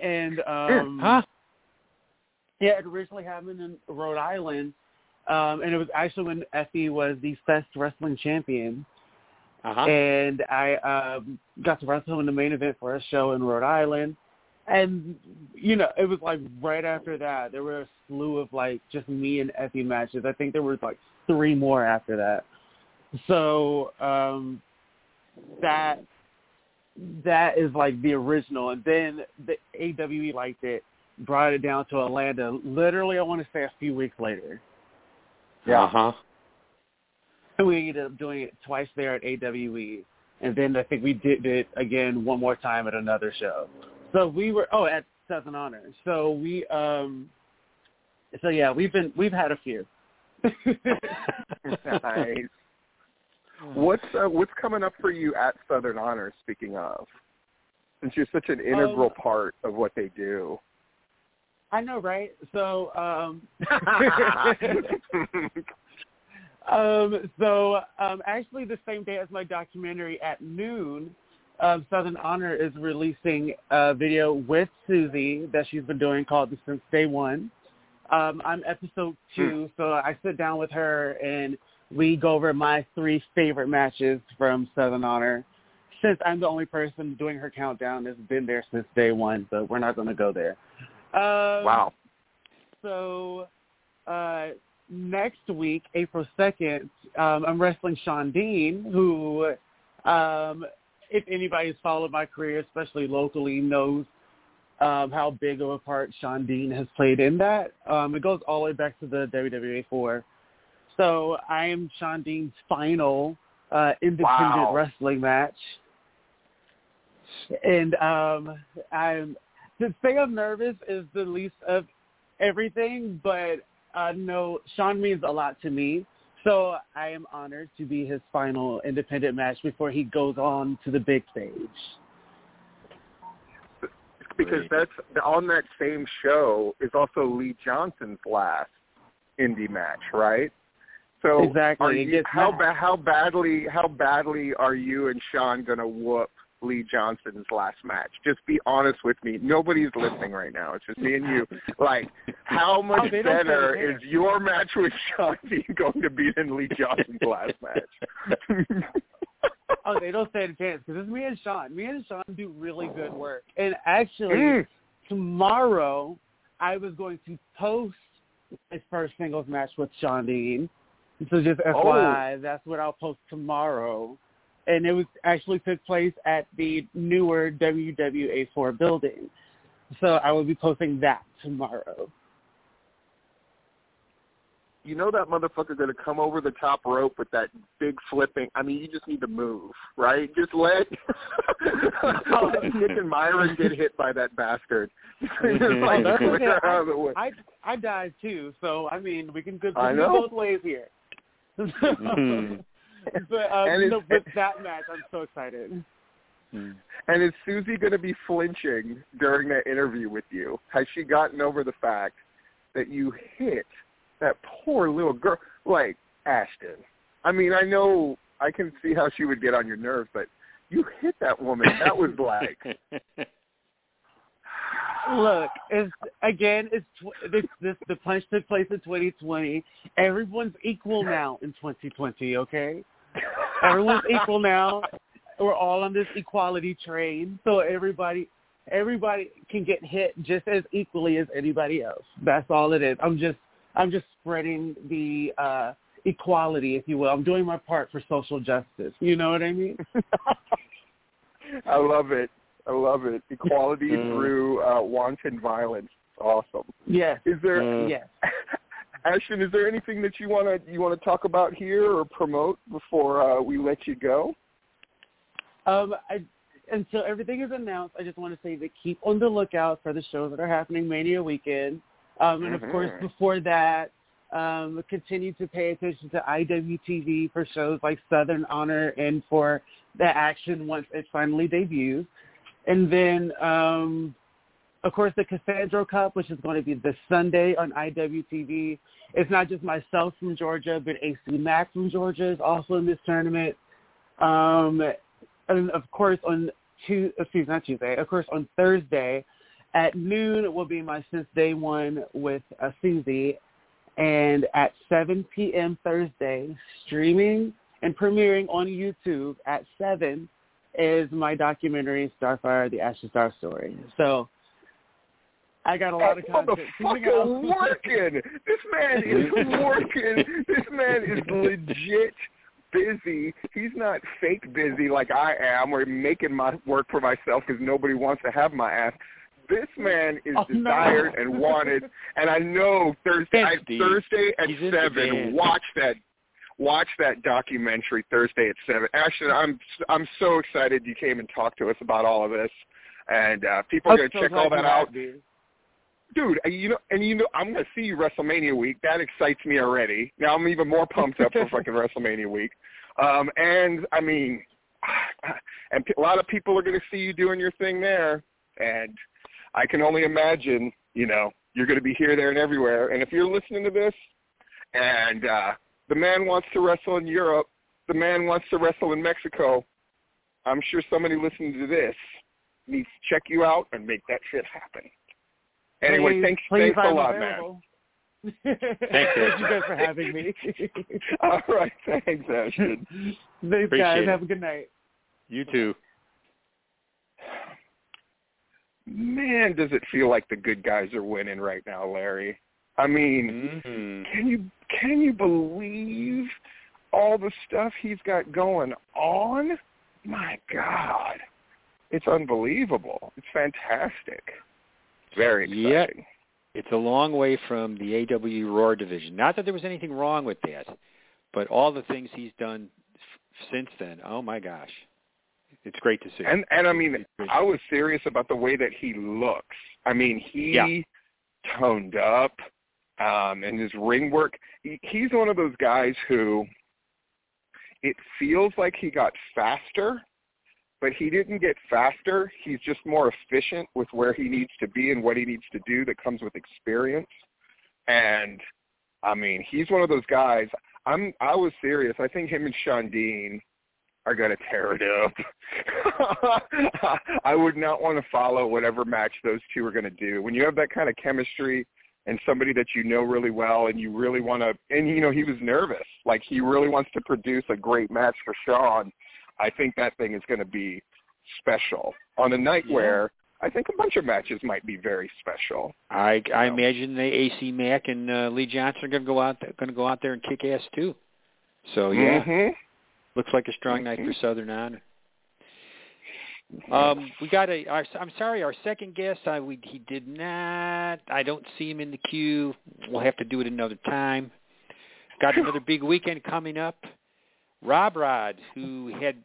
and um,
Huh?
Yeah, it originally happened in Rhode Island, um, and it was actually when Effy was the Fest Wrestling Champion,
Uh huh.
and I um, got to wrestle in the main event for a show in Rhode Island. And you know, it was like right after that, there were a slew of like just me and Effy matches. I think there was like three more after that. So um, that that is like the original, and then the AWE liked it, brought it down to Atlanta. Literally, I want to say a few weeks later.
Uh huh.
And we ended up doing it twice there at AWE, and then I think we did it again one more time at another show. So we were oh at Southern Honor. So we um, so yeah, we've been we've had a few.
nice. What's uh, what's coming up for you at Southern Honor? Speaking of, since you're such an integral
Um,
part of what they do.
I know, right? So um, Um, so um, actually, the same day as my documentary at noon, um, Southern Honor is releasing a video with Susie that she's been doing called Since Day One. Um, I'm episode two, so I sit down with her and we go over my three favorite matches from Southern Honor. Since I'm the only person doing her countdown that's been there since day one, so we're not going to go there. Um,
wow.
so uh, next week, April 2nd, um, I'm wrestling Sean Dean, who, um, if anybody's followed my career, especially locally, knows um, how big of a part Sean Dean has played in that. Um, it goes all the way back to the WWA 4. So I am Sean Dean's final uh, independent
Wow.
wrestling match. And um, I'm to say I'm nervous is the least of everything, but uh, know Sean means a lot to me. So I am honored to be his final independent match before he goes on to the big stage.
Because that's on that same show is also Lee Johnson's last indie match, right? So
Exactly.
you, how ba- how badly how badly are you and Sean gonna whoop Lee Johnson's last match? Just be honest with me. Nobody's listening right now. It's just me and you. Like, how much
Oh,
better is your match with Sean Dean going to be than Lee Johnson's last match?
Oh, they don't stand a chance because it's me and Sean. Me and Sean do really good work. And actually,
Mm.
tomorrow I was going to post my first singles match with Sean Dean. So just FYI, that's what I'll post tomorrow. And it was actually took place at the newer WWA4 building. So I will be posting that tomorrow.
you know that motherfucker gonna come over the top rope with that big flipping. I mean, you just need to move, right? Just let, let Nick and Myron get hit by that bastard. Just like,
that's okay.
clear out of the way.
I I died too, so I mean we can go we can go both ways here.
Mhm.
but um,
And
no, but that match, I'm so excited.
Mm.
And is Susie going to be flinching during that interview with you? Has she gotten over the fact that you hit that poor little girl, like Ashton? I mean, I know I can see how she would get on your nerves, but you hit that woman. That was like,
Look, it's again, it's tw- this this the punch took place in 2020. Everyone's equal now in 2020. Okay, everyone's equal now. We're all on this equality train, so everybody everybody can get hit just as equally as anybody else. That's all it is. I'm just I'm just spreading the uh equality, if you will. I'm doing my part for social justice. You know what I mean?
I love it. I love it. Equality
Mm.
through uh, wanton violence. Awesome.
Yes.
Is there,
Mm.
Yes.
Ashton? Is there anything that you want to you want to talk about here or promote before uh, we let you go?
Um, I, until everything is announced, I just want to say that keep on the lookout for the shows that are happening Mania weekend. Um, and of course, before that, um, continue to pay attention to IWTV for shows like Southern Honor and for the action once it finally debuts. And then um, of course, the Cassandro Cup, which is going to be this Sunday on IWTV. It's not just myself from Georgia, but AC Mack from Georgia is also in this tournament. Um, and of course, on Tuesday, excuse not Tuesday, of course, on Thursday at noon will be my Since Day One with uh, Susie. And at 7 p.m. Thursday, streaming and premiering on YouTube at 7 is my documentary Starrfire, The Ashton Starr Story. So I got a lot of content.
Motherfucker working. This man is working. This man is legit busy. He's not fake busy like I am, or making my work for myself because nobody wants to have my ass. This man is
Oh,
desired
no.
and wanted, and I know Thursday. I, Thursday at
He's
seven. Watch that. Watch that documentary Thursday at seven. Ashton, I'm I'm so excited you came and talked to us about all of this, and uh, people are gonna check all that out
asked me.
Dude, you know, and you know, I'm gonna see you WrestleMania week. That excites me already. Now I'm even more pumped up for fucking WrestleMania week. Um, and I mean, and a lot of people are gonna see you doing your thing there, and I can only imagine, you know, you're gonna be here, there, and everywhere. And if you're listening to this, and uh, the man wants to wrestle in Europe, the man wants to wrestle in Mexico, I'm sure somebody listening to this needs to check you out and make that shit happen. Anyway,
Please-
thanks,
please,
thanks a lot, man.
available.
Thanks,
Thank you guys for having me.
All right, thanks, Ashton.
Thanks,
Appreciate
guys.
it.
Have a good night.
You too.
Man, does it feel like the good guys are winning right now, Larry? I mean,
Mhm.
can you can you believe all the stuff he's got going on? My God, it's unbelievable. It's fantastic. Very
Yeah.
exciting.
It's a long way from the AW Roar division. Not that there was anything wrong with that, but all the things he's done f- since then. Oh my gosh, it's great to see.
And and I mean, I was serious about the way that he looks. I mean, he
Yeah.
toned up, um, and his ring work. He, he's one of those guys who it feels like he got faster, but he didn't get faster. He's just more efficient with where he needs to be and what he needs to do. That comes with experience. And I mean, he's one of those guys. I'm. I was serious. I think him and Sean Dean are going to tear it up. I would not want to follow whatever match those two are going to do. When you have that kind of chemistry and somebody that you know really well and you really want to, and you know, he was nervous. Like he really wants to produce a great match for Sean. I think that thing is going to be special on a night
Yeah.
where I think a bunch of matches might be very special.
I I
Yeah.
imagine the AC Mack and uh, Lee Johnson are going to go out going to go out there and kick ass too. So yeah,
hmm
looks like a strong night for
Mhm.
Southern Honor. Um, we got a. Our, I'm sorry, our second guest. I we he did not. I don't see him in the queue. We'll have to do it another time. Got another big weekend coming up. Rob Rod, who had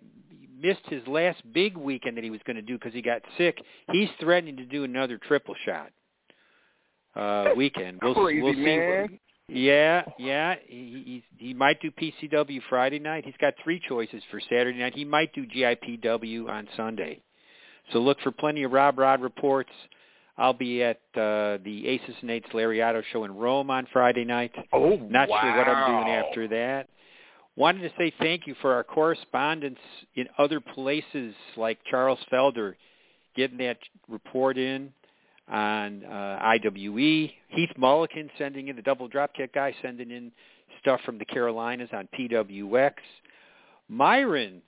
missed his last big weekend that he was going to do because he got sick, he's threatening to do another triple shot uh, weekend. We'll,
Crazy
we'll see.
man.
Yeah, yeah. He he he might do PCW Friday night. He's got three choices for Saturday night. He might do GIPW on Sunday. So look for plenty of Rob Rod reports. I'll be at uh, the Aces and Eights Lariato show in Rome on Friday night.
Oh,
Not sure what I'm doing after that. Wanted to say thank you for our correspondence in other places like Charles Felder getting that report in on uh, IWE. Heath Mulligan sending in the double dropkick guy sending in stuff from the Carolinas on PWX. Myron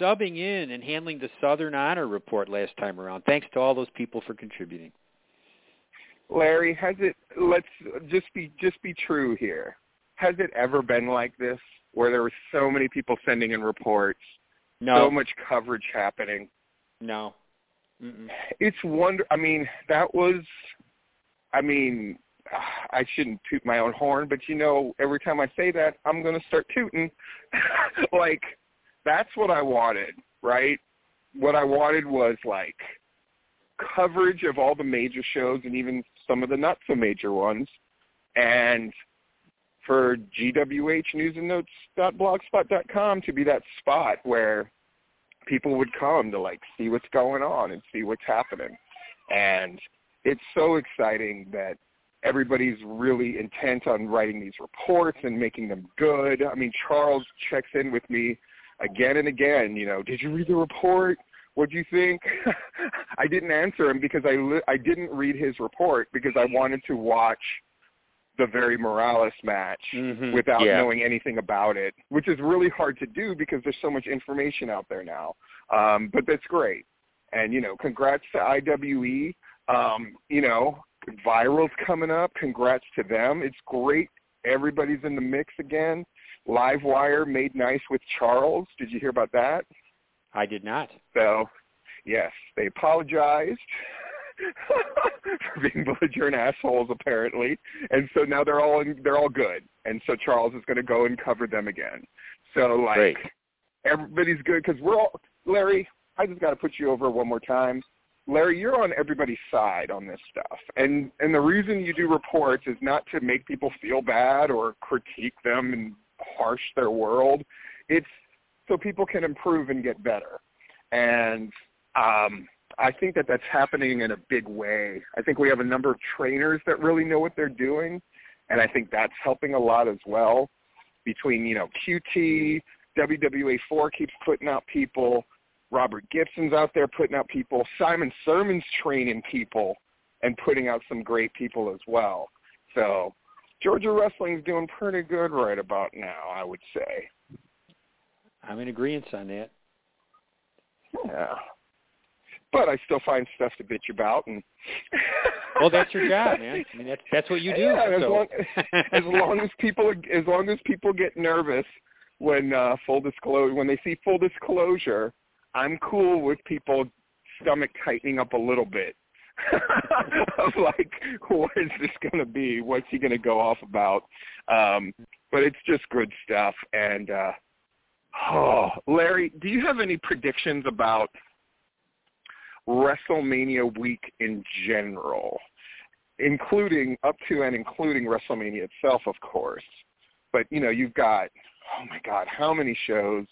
subbing in and handling the Southern Honor report last time around. Thanks to all those people for contributing.
Larry, has it? Let's just be just be true here. Has it ever been like this, where there were so many people sending in reports,
No,
so much coverage happening?
no. Mm-mm.
It's wonder. I mean, that was. I mean, I shouldn't toot my own horn, but you know, every time I say that, I'm going to start tooting. like, that's what I wanted, right? What I wanted was like coverage of all the major shows and even some of the not so major ones, and for GWH News and Notes blogspot.com to be that spot where people would come to like see what's going on and see what's happening. And it's so exciting that everybody's really intent on writing these reports and making them good. I mean, Charles checks in with me again and again, you know, did you read the report? What do you think? I didn't answer him because I li- I didn't read his report because I wanted to watch the very Morales match
Mhm.
without
Yeah.
knowing anything about it, which is really hard to do because there's so much information out there now. Um, but that's great. And, you know, congrats to IWE. Um, you know, Viral's coming up. Congrats to them. It's great. Everybody's in the mix again. Livewire made nice with Charles. Did you hear about that?
I did not.
So, yes, they apologized for being belligerent assholes, apparently, and so now they're all in, they're all good. And so Charles is going to go and cover them again. So, like,
Great.
everybody's good because we're all Larry. I just got to put you over one more time. Larry, you're on everybody's side on this stuff, and and the reason you do reports is not to make people feel bad or critique them and harsh their world. It's so people can improve and get better. And um, I think that that's happening in a big way. I think we have a number of trainers that really know what they're doing, and I think that's helping a lot as well. Between you know QT, WWA4 keeps putting out people, Robert Gibson's out there putting out people, Simon Sermon's training people and putting out some great people as well. So Georgia Wrestling's doing pretty good right about now, I would say.
I'm in agreement on that.
Yeah. But I still find stuff to bitch about and
Well, that's your job, man. I mean, that's that's what you do.
Yeah, as
so.
long as long as people as long as people get nervous when uh full disclosure when they see full disclosure, I'm cool with people stomach tightening up a little bit. of like, what is this going to be? What's he going to go off about? Um, but it's just good stuff. And uh, oh, Larry, do you have any predictions about WrestleMania week in general, including up to and including WrestleMania itself, of course? But you know, you've got oh my God, how many shows?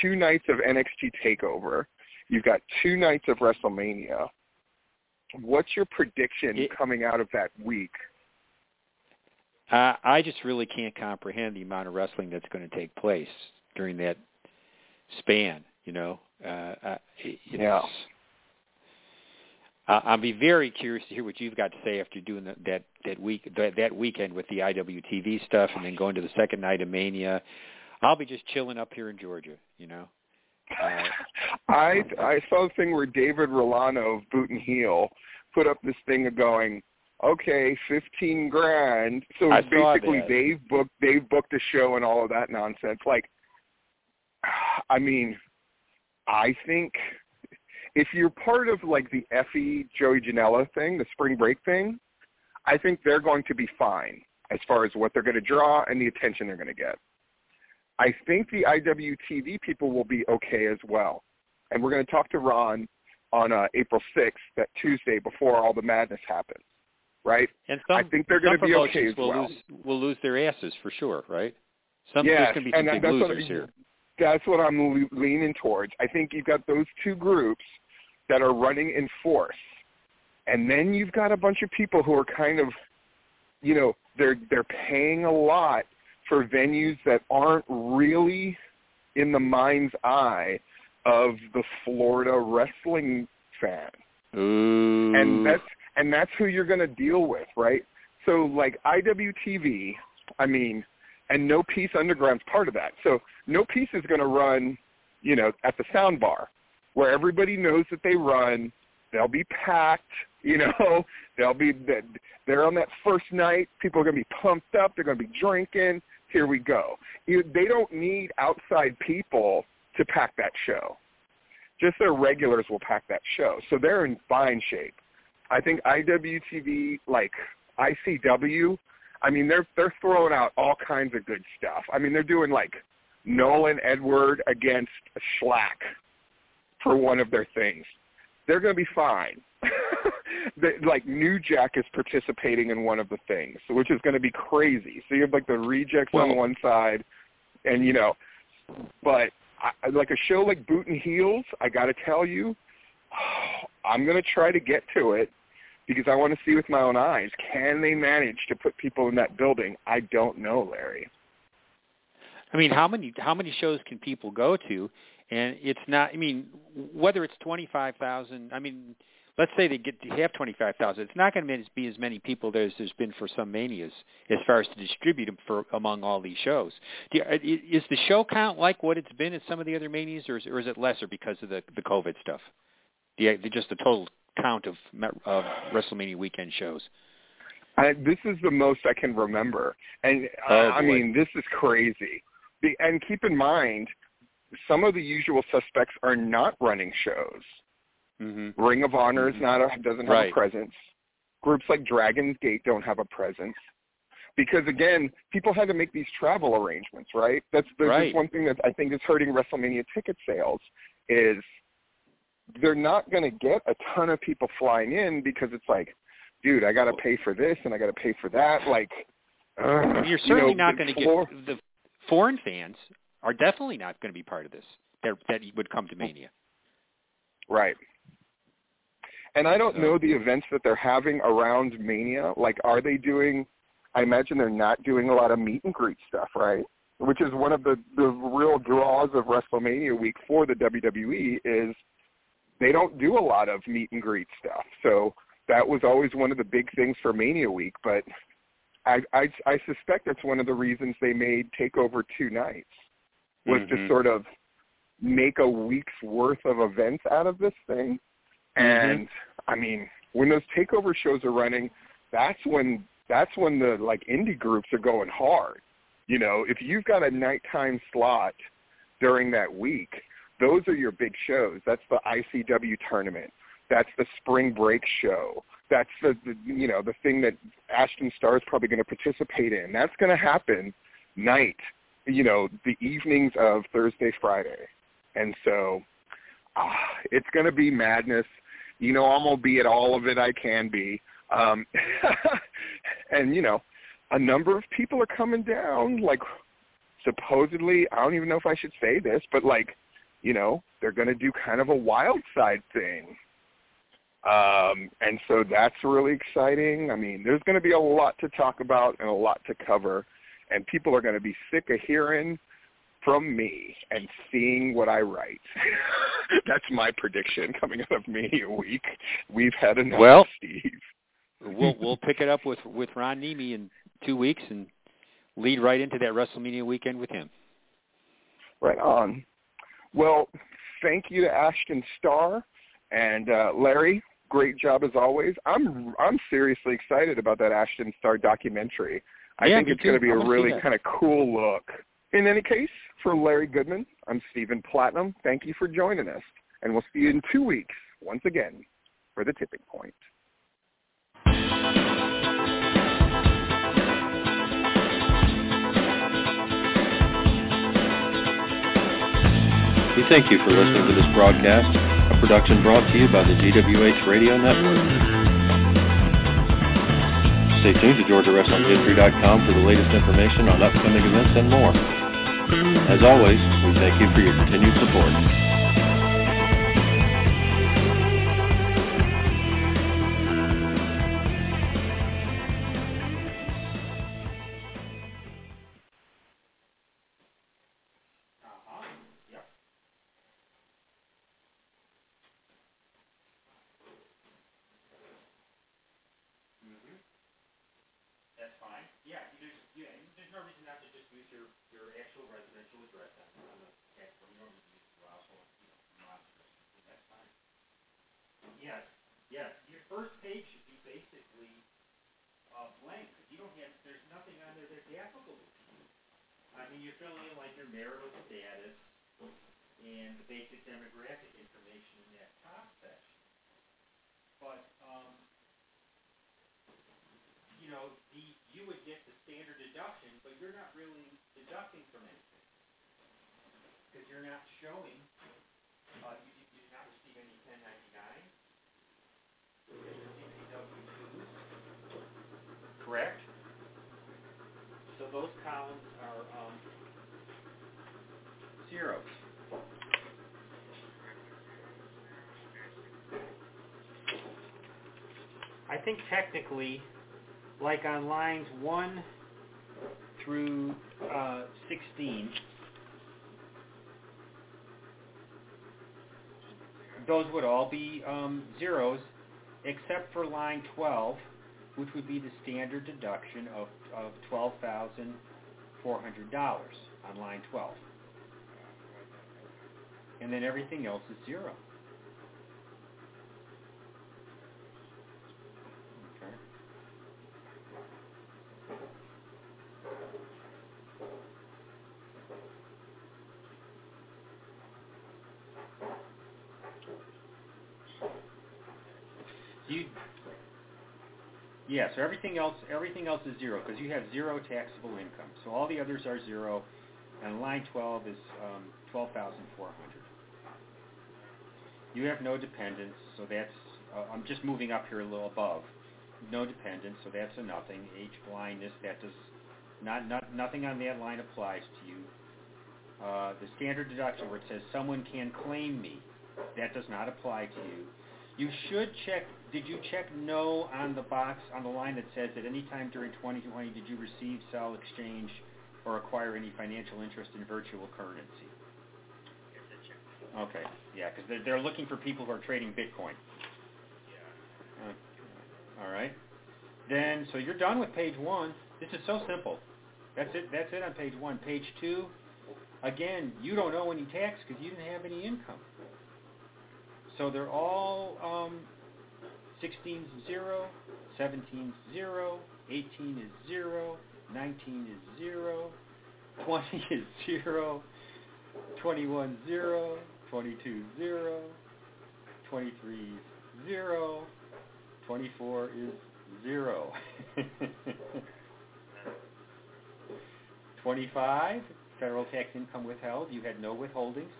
Two nights of NXT Takeover. You've got two nights of WrestleMania. What's your prediction
It-
coming out of that week?
Uh, I just really can't comprehend the amount of wrestling that's going to take place during that span. You know, uh, uh, it's,
Yeah.
Uh, I'll be very curious to hear what you've got to say after doing that that, that week that, that weekend with the IWTV stuff, and then going to the second night of Mania. I'll be just chilling up here in Georgia. You know. Uh,
I I saw a thing where David Rolano of Boot and Heel put up this thing of going, okay, fifteen grand. So basically, they've booked they've booked a show and all of that nonsense. Like, I mean, I think if you're part of like the Effy Joey Janela thing, the spring break thing, I think they're going to be fine as far as what they're going to draw and the attention they're going to get. I think the IWTV people will be okay as well. And we're going to talk to Ron on uh, April 6th, that Tuesday before all the madness happens, right?
and some,
I think they're
going
gonna be okay as
will
well.
lose will lose their asses for sure, right? Some
Yes,
there's going to be some
and
big
that's what-
losers here.
That's what I'm leaning towards. I think you've got those two groups that are running in force, and then you've got a bunch of people who are kind of, you know, they're they're paying a lot for venues that aren't really in the mind's eye of the Florida wrestling fan
Ooh.
and that's and that's who you're going to deal with, right? So like IWTV, I mean, and No Peace Underground's part of that. So No Peace is going to run, you know, at the sound bar, where everybody knows that they run. They'll be packed, you know. They'll be they're on that first night. People are going to be pumped up. They're going to be drinking. Here we go. You, they don't need outside people to pack that show just their regulars will pack that show. So they're in fine shape. I think IWTV, like ICW, I mean they're they're throwing out all kinds of good stuff. I mean they're doing like Nolan Edward against Schlak for one of their things. They're going to be fine. they, like New Jack is participating in one of the things, which is going to be crazy. So you have like the rejects on one side, and you know, but I, like a show like Boot and Heels, I got to tell you, I'm going to try to get to it because I want to see with my own eyes. Can they manage to put people in that building? I don't know, Larry.
I mean, how many how many shows can people go to? And it's not. I mean, whether it's twenty five thousand. I mean, let's say they get to have twenty five thousand. It's not going to be as many people there as there's been for some manias as far as to distribute them for among all these shows. Do you, is the show count like what it's been at some of the other manias, or is, or is it lesser because of the the COVID stuff? The, the just the total count of of WrestleMania weekend shows.
I, this is the most I can remember, and uh,
oh,
I, I mean, this is crazy. The, and keep in mind, some of the usual suspects are not running shows.
Mm-hmm.
Ring of Honor is
mm-hmm.
not a, doesn't have
right.
a presence. Groups like Dragon's Gate don't have a presence because again, people had to make these travel arrangements, right? That's there's
right.
one thing that I think is hurting WrestleMania ticket sales is they're not going to get a ton of people flying in because it's like, dude, I got to pay for this and I got to pay for that. Like, uh,
you're certainly
you know,
not going to get the foreign fans are definitely not going to be part of this. That that would come to Mania.
Right. And I don't
So-
know the events that they're having around Mania. Like, are they doing? I imagine they're not doing a lot of meet and greet stuff, right? Which is one of the the real draws of WrestleMania week for the WWE is they don't do a lot of meet and greet stuff. So that was always one of the big things for Mania week. But I I, I suspect that's one of the reasons they made Takeover two nights was
Mhm.
to sort of make a week's worth of events out of this thing.
Mm-hmm.
And I mean, when those takeover shows are running, that's when that's when the like indie groups are going hard. You know, if you've got a nighttime slot during that week, those are your big shows. That's the ICW tournament. That's the spring break show. That's the, the you know the thing that Ashton Starr is probably going to participate in. That's going to happen night. You know, the evenings of Thursday, Friday, and so ah, it's going to be madness. You know, I'm gonna be at all of it I can be. Um, and you know, a number of people are coming down. Like supposedly, I don't even know if I should say this, but like, you know, they're going to do kind of a wild side thing. Um, and so that's really exciting. I mean, there's going to be a lot to talk about and a lot to cover, and people are going to be sick of hearing from me and seeing what I write. That's my prediction coming out of Mania Week. We've had enough,
Well-
Steve.
we'll we'll pick it up with with Ron Niemi in two weeks and lead right into that WrestleMania weekend with him.
Right on. Well, thank you to Ashton Starr and uh, Larry. Great job as always. I'm I'm seriously excited about that Ashton Starr documentary. I
Yeah,
think it's going to be
I
a
wanna
really kind of cool look. In any case, for Larry Goodman, I'm Stephen Platinum. Thank you for joining us, and we'll see you in two weeks once again for the tipping point.
We thank you for listening to this broadcast, a production brought to you by the GWH Radio Network. Stay tuned to GeorgiaWrestlingHistory.com for the latest information on upcoming events and more. As always, we thank you for your continued support.
Yes, yes. Your first page should be basically uh, blank you don't have. There's nothing on there that's applicable to you. I mean, you're filling in like your marital status and the basic demographic information in that top section. But um, you know, the, you would get the standard deduction, but you're not really deducting from anything. Because you're not showing, uh, you, you did not receive any ten ninety-nine. You didn't receive any W twos. Correct? So those columns are, um, zeros. I think technically, like on lines 1 through uh, 16, those would all be um, zeros, except for line 12, which would be the standard deduction of, of $12,400 on line 12. And then everything else is zero. Okay. You, yeah, so everything else everything else is zero because you have zero taxable income. So all the others are zero, and line 12 is um, 12,400. You have no dependents, so that's uh, I'm just moving up here a little above. No dependents, so that's a nothing. Age blindness, that does not not nothing on that line applies to you. Uh, the standard deduction where it says someone can claim me, that does not apply to you. You should check, did you check no on the box, on the line that says at any time during 2020 did you receive, sell, exchange, or acquire any financial interest in virtual currency? Okay, yeah, because they're, they're looking for people who are trading Bitcoin. Uh, all right. Then, so you're done with page one. This is so simple. That's it. That's it on page one. Page two, again, you don't owe any tax because you didn't have any income. So they're all um, 16 is 0, 17 is 0, 18 is 0, 19 is 0, 20 is 0, 21 is 0, 22 is 0, 23 is 0, 24 is 0. 25, federal tax income withheld. You had no withholdings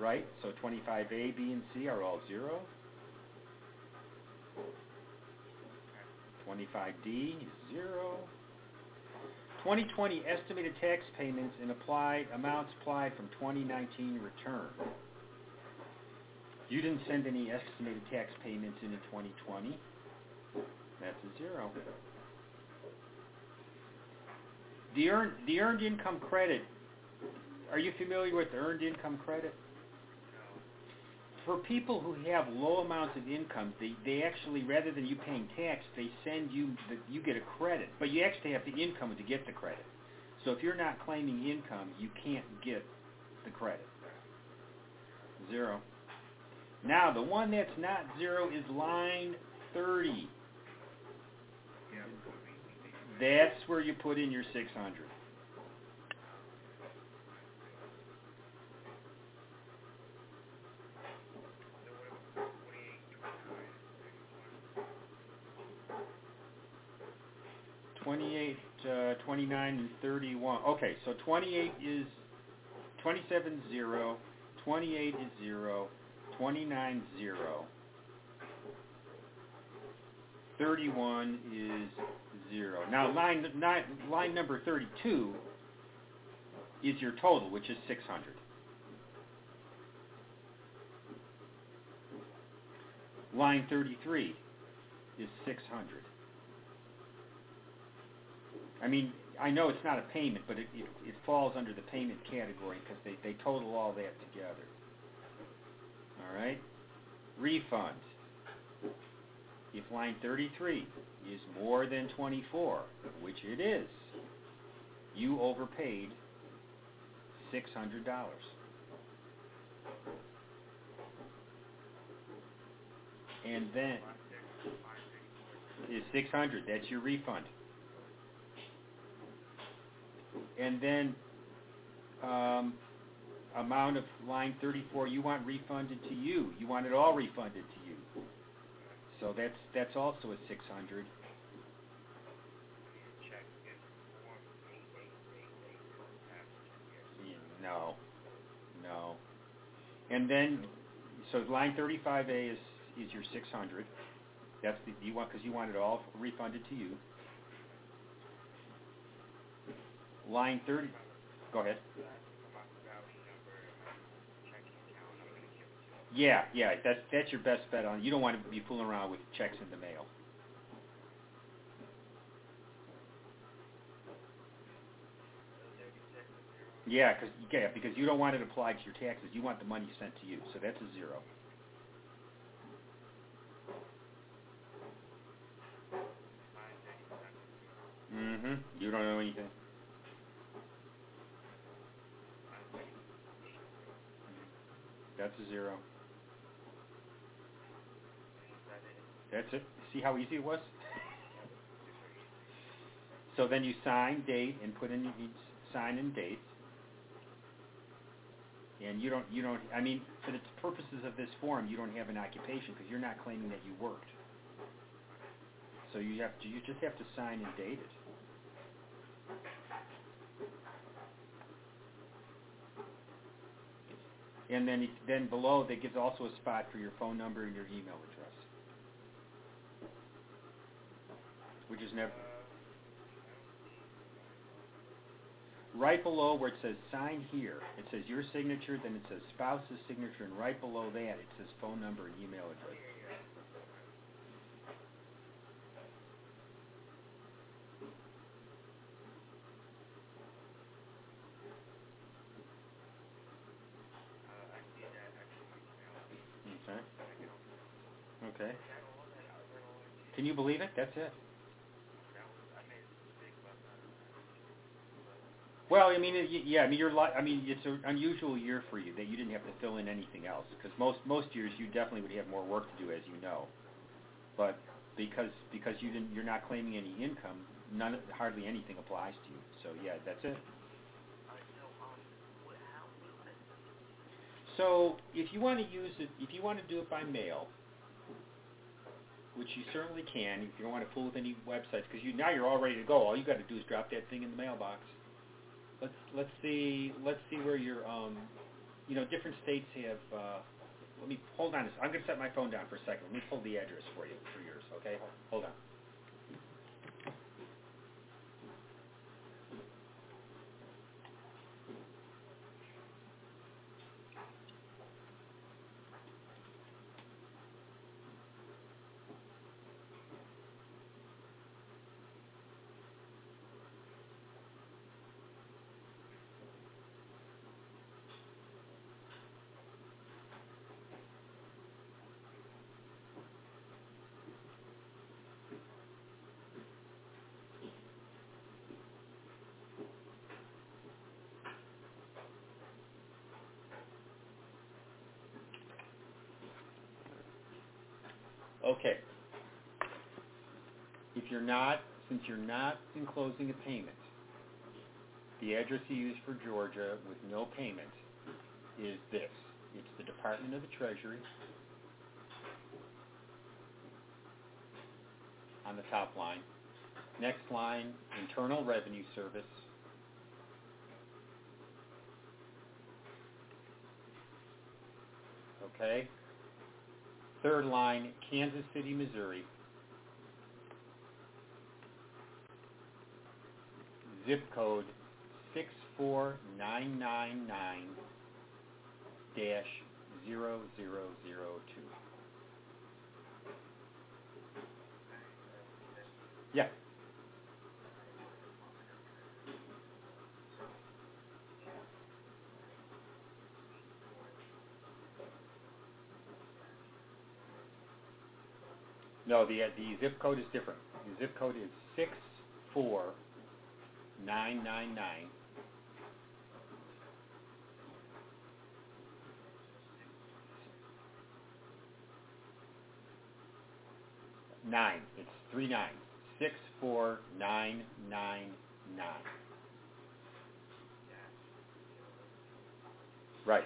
right? So 25A, B, and C are all zero. 25D is zero. 2020 estimated tax payments and applied amounts applied from 2019 return. You didn't send any estimated tax payments into 2020. That's a zero. The earned the earned income credit. Are you familiar with the earned income credit? For people who have low amounts of income, they, they actually, rather than you paying tax, they send you, the, you get a credit. But you actually have the income to get the credit. So if you're not claiming income, you can't get the credit. Zero. Now, the one that's not zero is line 30. That's where you put in your 600. Twenty-eight, uh, twenty-nine, and thirty-one. Okay, so twenty-eight is 27 0, 28 is 0, 29 0, 31 is zero. Now line nine, line number thirty-two is your total, which is six hundred. Line thirty-three is six hundred. I mean, I know it's not a payment, but it, it, it falls under the payment category because they, they total all that together. All right? Refund. If line 33 is more than 24, which it is, you overpaid $600. And then is 600. That's your refund and then um, amount of line 34 you want refunded to you. You want it all refunded to you. So that's that's also a 600. No, no. And then, so line 35A is is your 600. That's the you want because you want it all refunded to you. Line 30. Go ahead. Yeah, yeah, that's that's your best bet on. You don't want to be fooling around with checks in the mail. Yeah, cause, yeah, because you don't want it applied to your taxes. You want the money sent to you, so that's a zero. Mm-hmm. You don't know anything. That's a zero. That's it. See how easy it was? So then you sign, date, and put in, you sign and date. And you don't, you don't, I mean, for the purposes of this form, you don't have an occupation because you're not claiming that you worked. So you have to, you just have to sign and date it. And then, then below, that gives also a spot for your phone number and your email address. Which is never, right below where it says sign here, it says your signature, then it says spouse's signature, and right below that, it says phone number and email address. Okay. Okay. Can you believe it? That's it. Well, I mean, yeah, I mean, you're li- I mean, it's an unusual year for you that you didn't have to fill in anything else because most most years you definitely would have more work to do, as you know. But because because you didn't, you're not claiming any income, none hardly anything applies to you. So yeah, that's it. So if you want to use it, if you want to do it by mail, which you certainly can, if you don't want to fool with any websites, because you now you're all ready to go. All you got to do is drop that thing in the mailbox. Let's let's see let's see where your um, you know, different states have. Uh, let me hold on. I'm going to set my phone down for a second. Let me pull the address for you for yours. Okay, hold on. Okay. If you're not, since you're not enclosing a payment, the address you use for Georgia with no payment is this. It's the Department of the Treasury on the top line. Next line, Internal Revenue Service. Okay? Third line, Kansas City, Missouri. Zip code 64999 No, the the zip code is different. The zip code is six four nine nine nine. Nine. It's three nine. Six four nine nine nine. Right.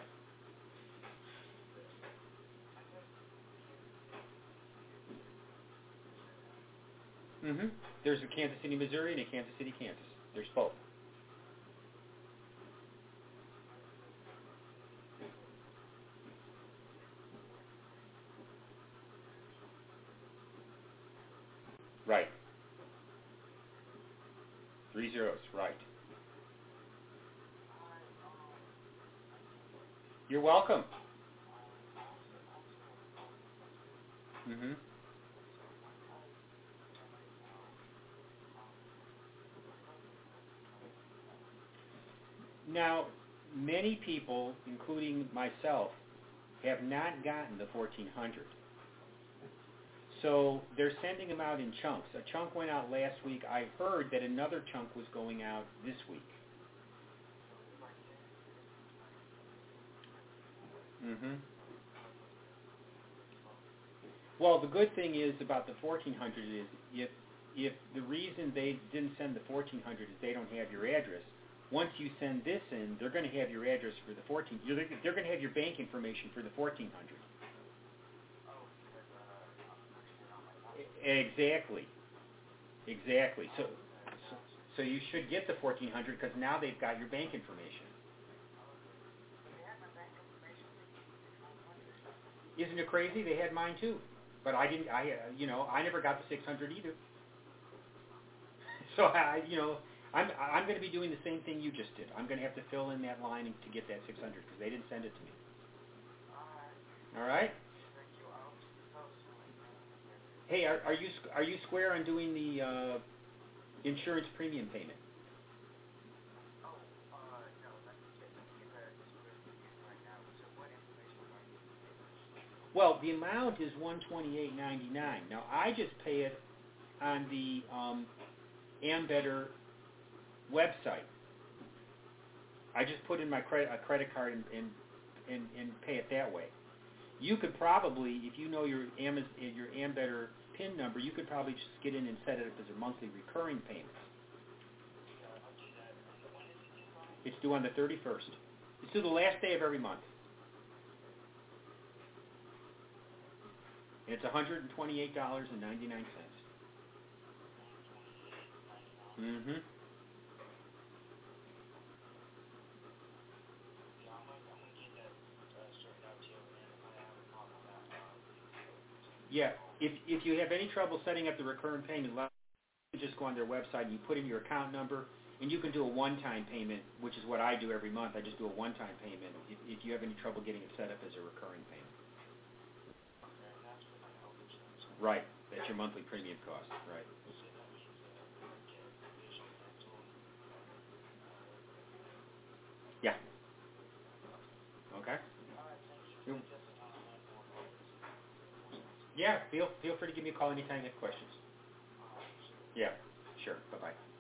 Mm-hmm. There's a Kansas City, Missouri, and a Kansas City, Kansas. There's both. Right. Three zeros. Right. You're welcome. Mhm. Now, many people, including myself, have not gotten the 1400. So they're sending them out in chunks. A chunk went out last week. I heard that another chunk was going out this week. Mhm. Well, the good thing is about the 1400 is if if the reason they didn't send the 1400 is they don't have your address, once you send this in, they're going to have your address for the 14. You're, they're going to have your bank information for the 1400. Exactly. Exactly. So, so, so you should get the 1400 because now they've got your bank information. Isn't it crazy? They had mine too, but I didn't. I, you know, I never got the 600 either. So I, you know, I'm I'm going to be doing the same thing you just did. I'm going to have to fill in that line to get that 600 because they didn't send it to me. All right. Hey, are, are you are you square on doing the uh, insurance premium payment?
Oh, no, that can take it. It's like now, whatever they for like
Well, the amount is one twenty eight ninety nine. Now I just pay it on the um, Ambetter website. I just put in my credit a credit card and, and and and pay it that way. You could probably, if you know your Amazon, your Ambetter PIN number, you could probably just get in and set it up as a monthly recurring payment. It's due on the 31st. It's due the last day of every month. And it's $128.99. Mm-hmm. Yeah. If if you have any trouble setting up the recurring payment, let- just go on their website and you put in your account number, and you can do a one-time payment, which is what I do every month. I just do a one-time payment. If, if you have any trouble getting it set up as a recurring payment. Right. That's your monthly premium cost. Right. Yeah. Okay. You- Yeah, feel feel free to give me a call anytime you have questions. Yeah, sure. Bye bye.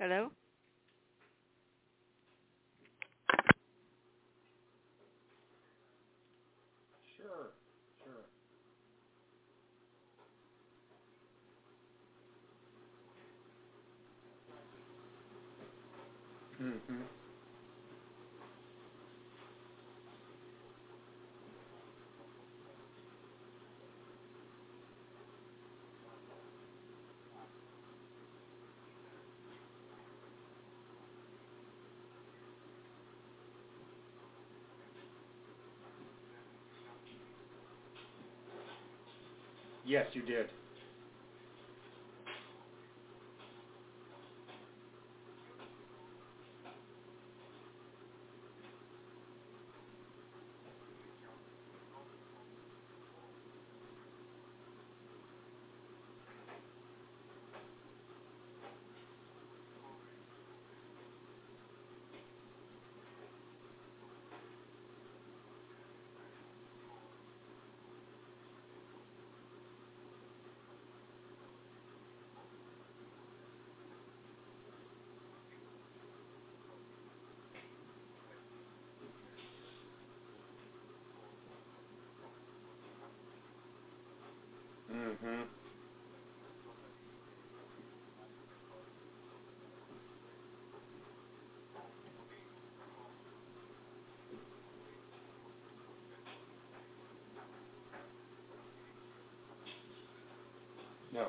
Hello?
Sure, sure. Mm-hmm.
Yes, you did.
Mm-hmm. No.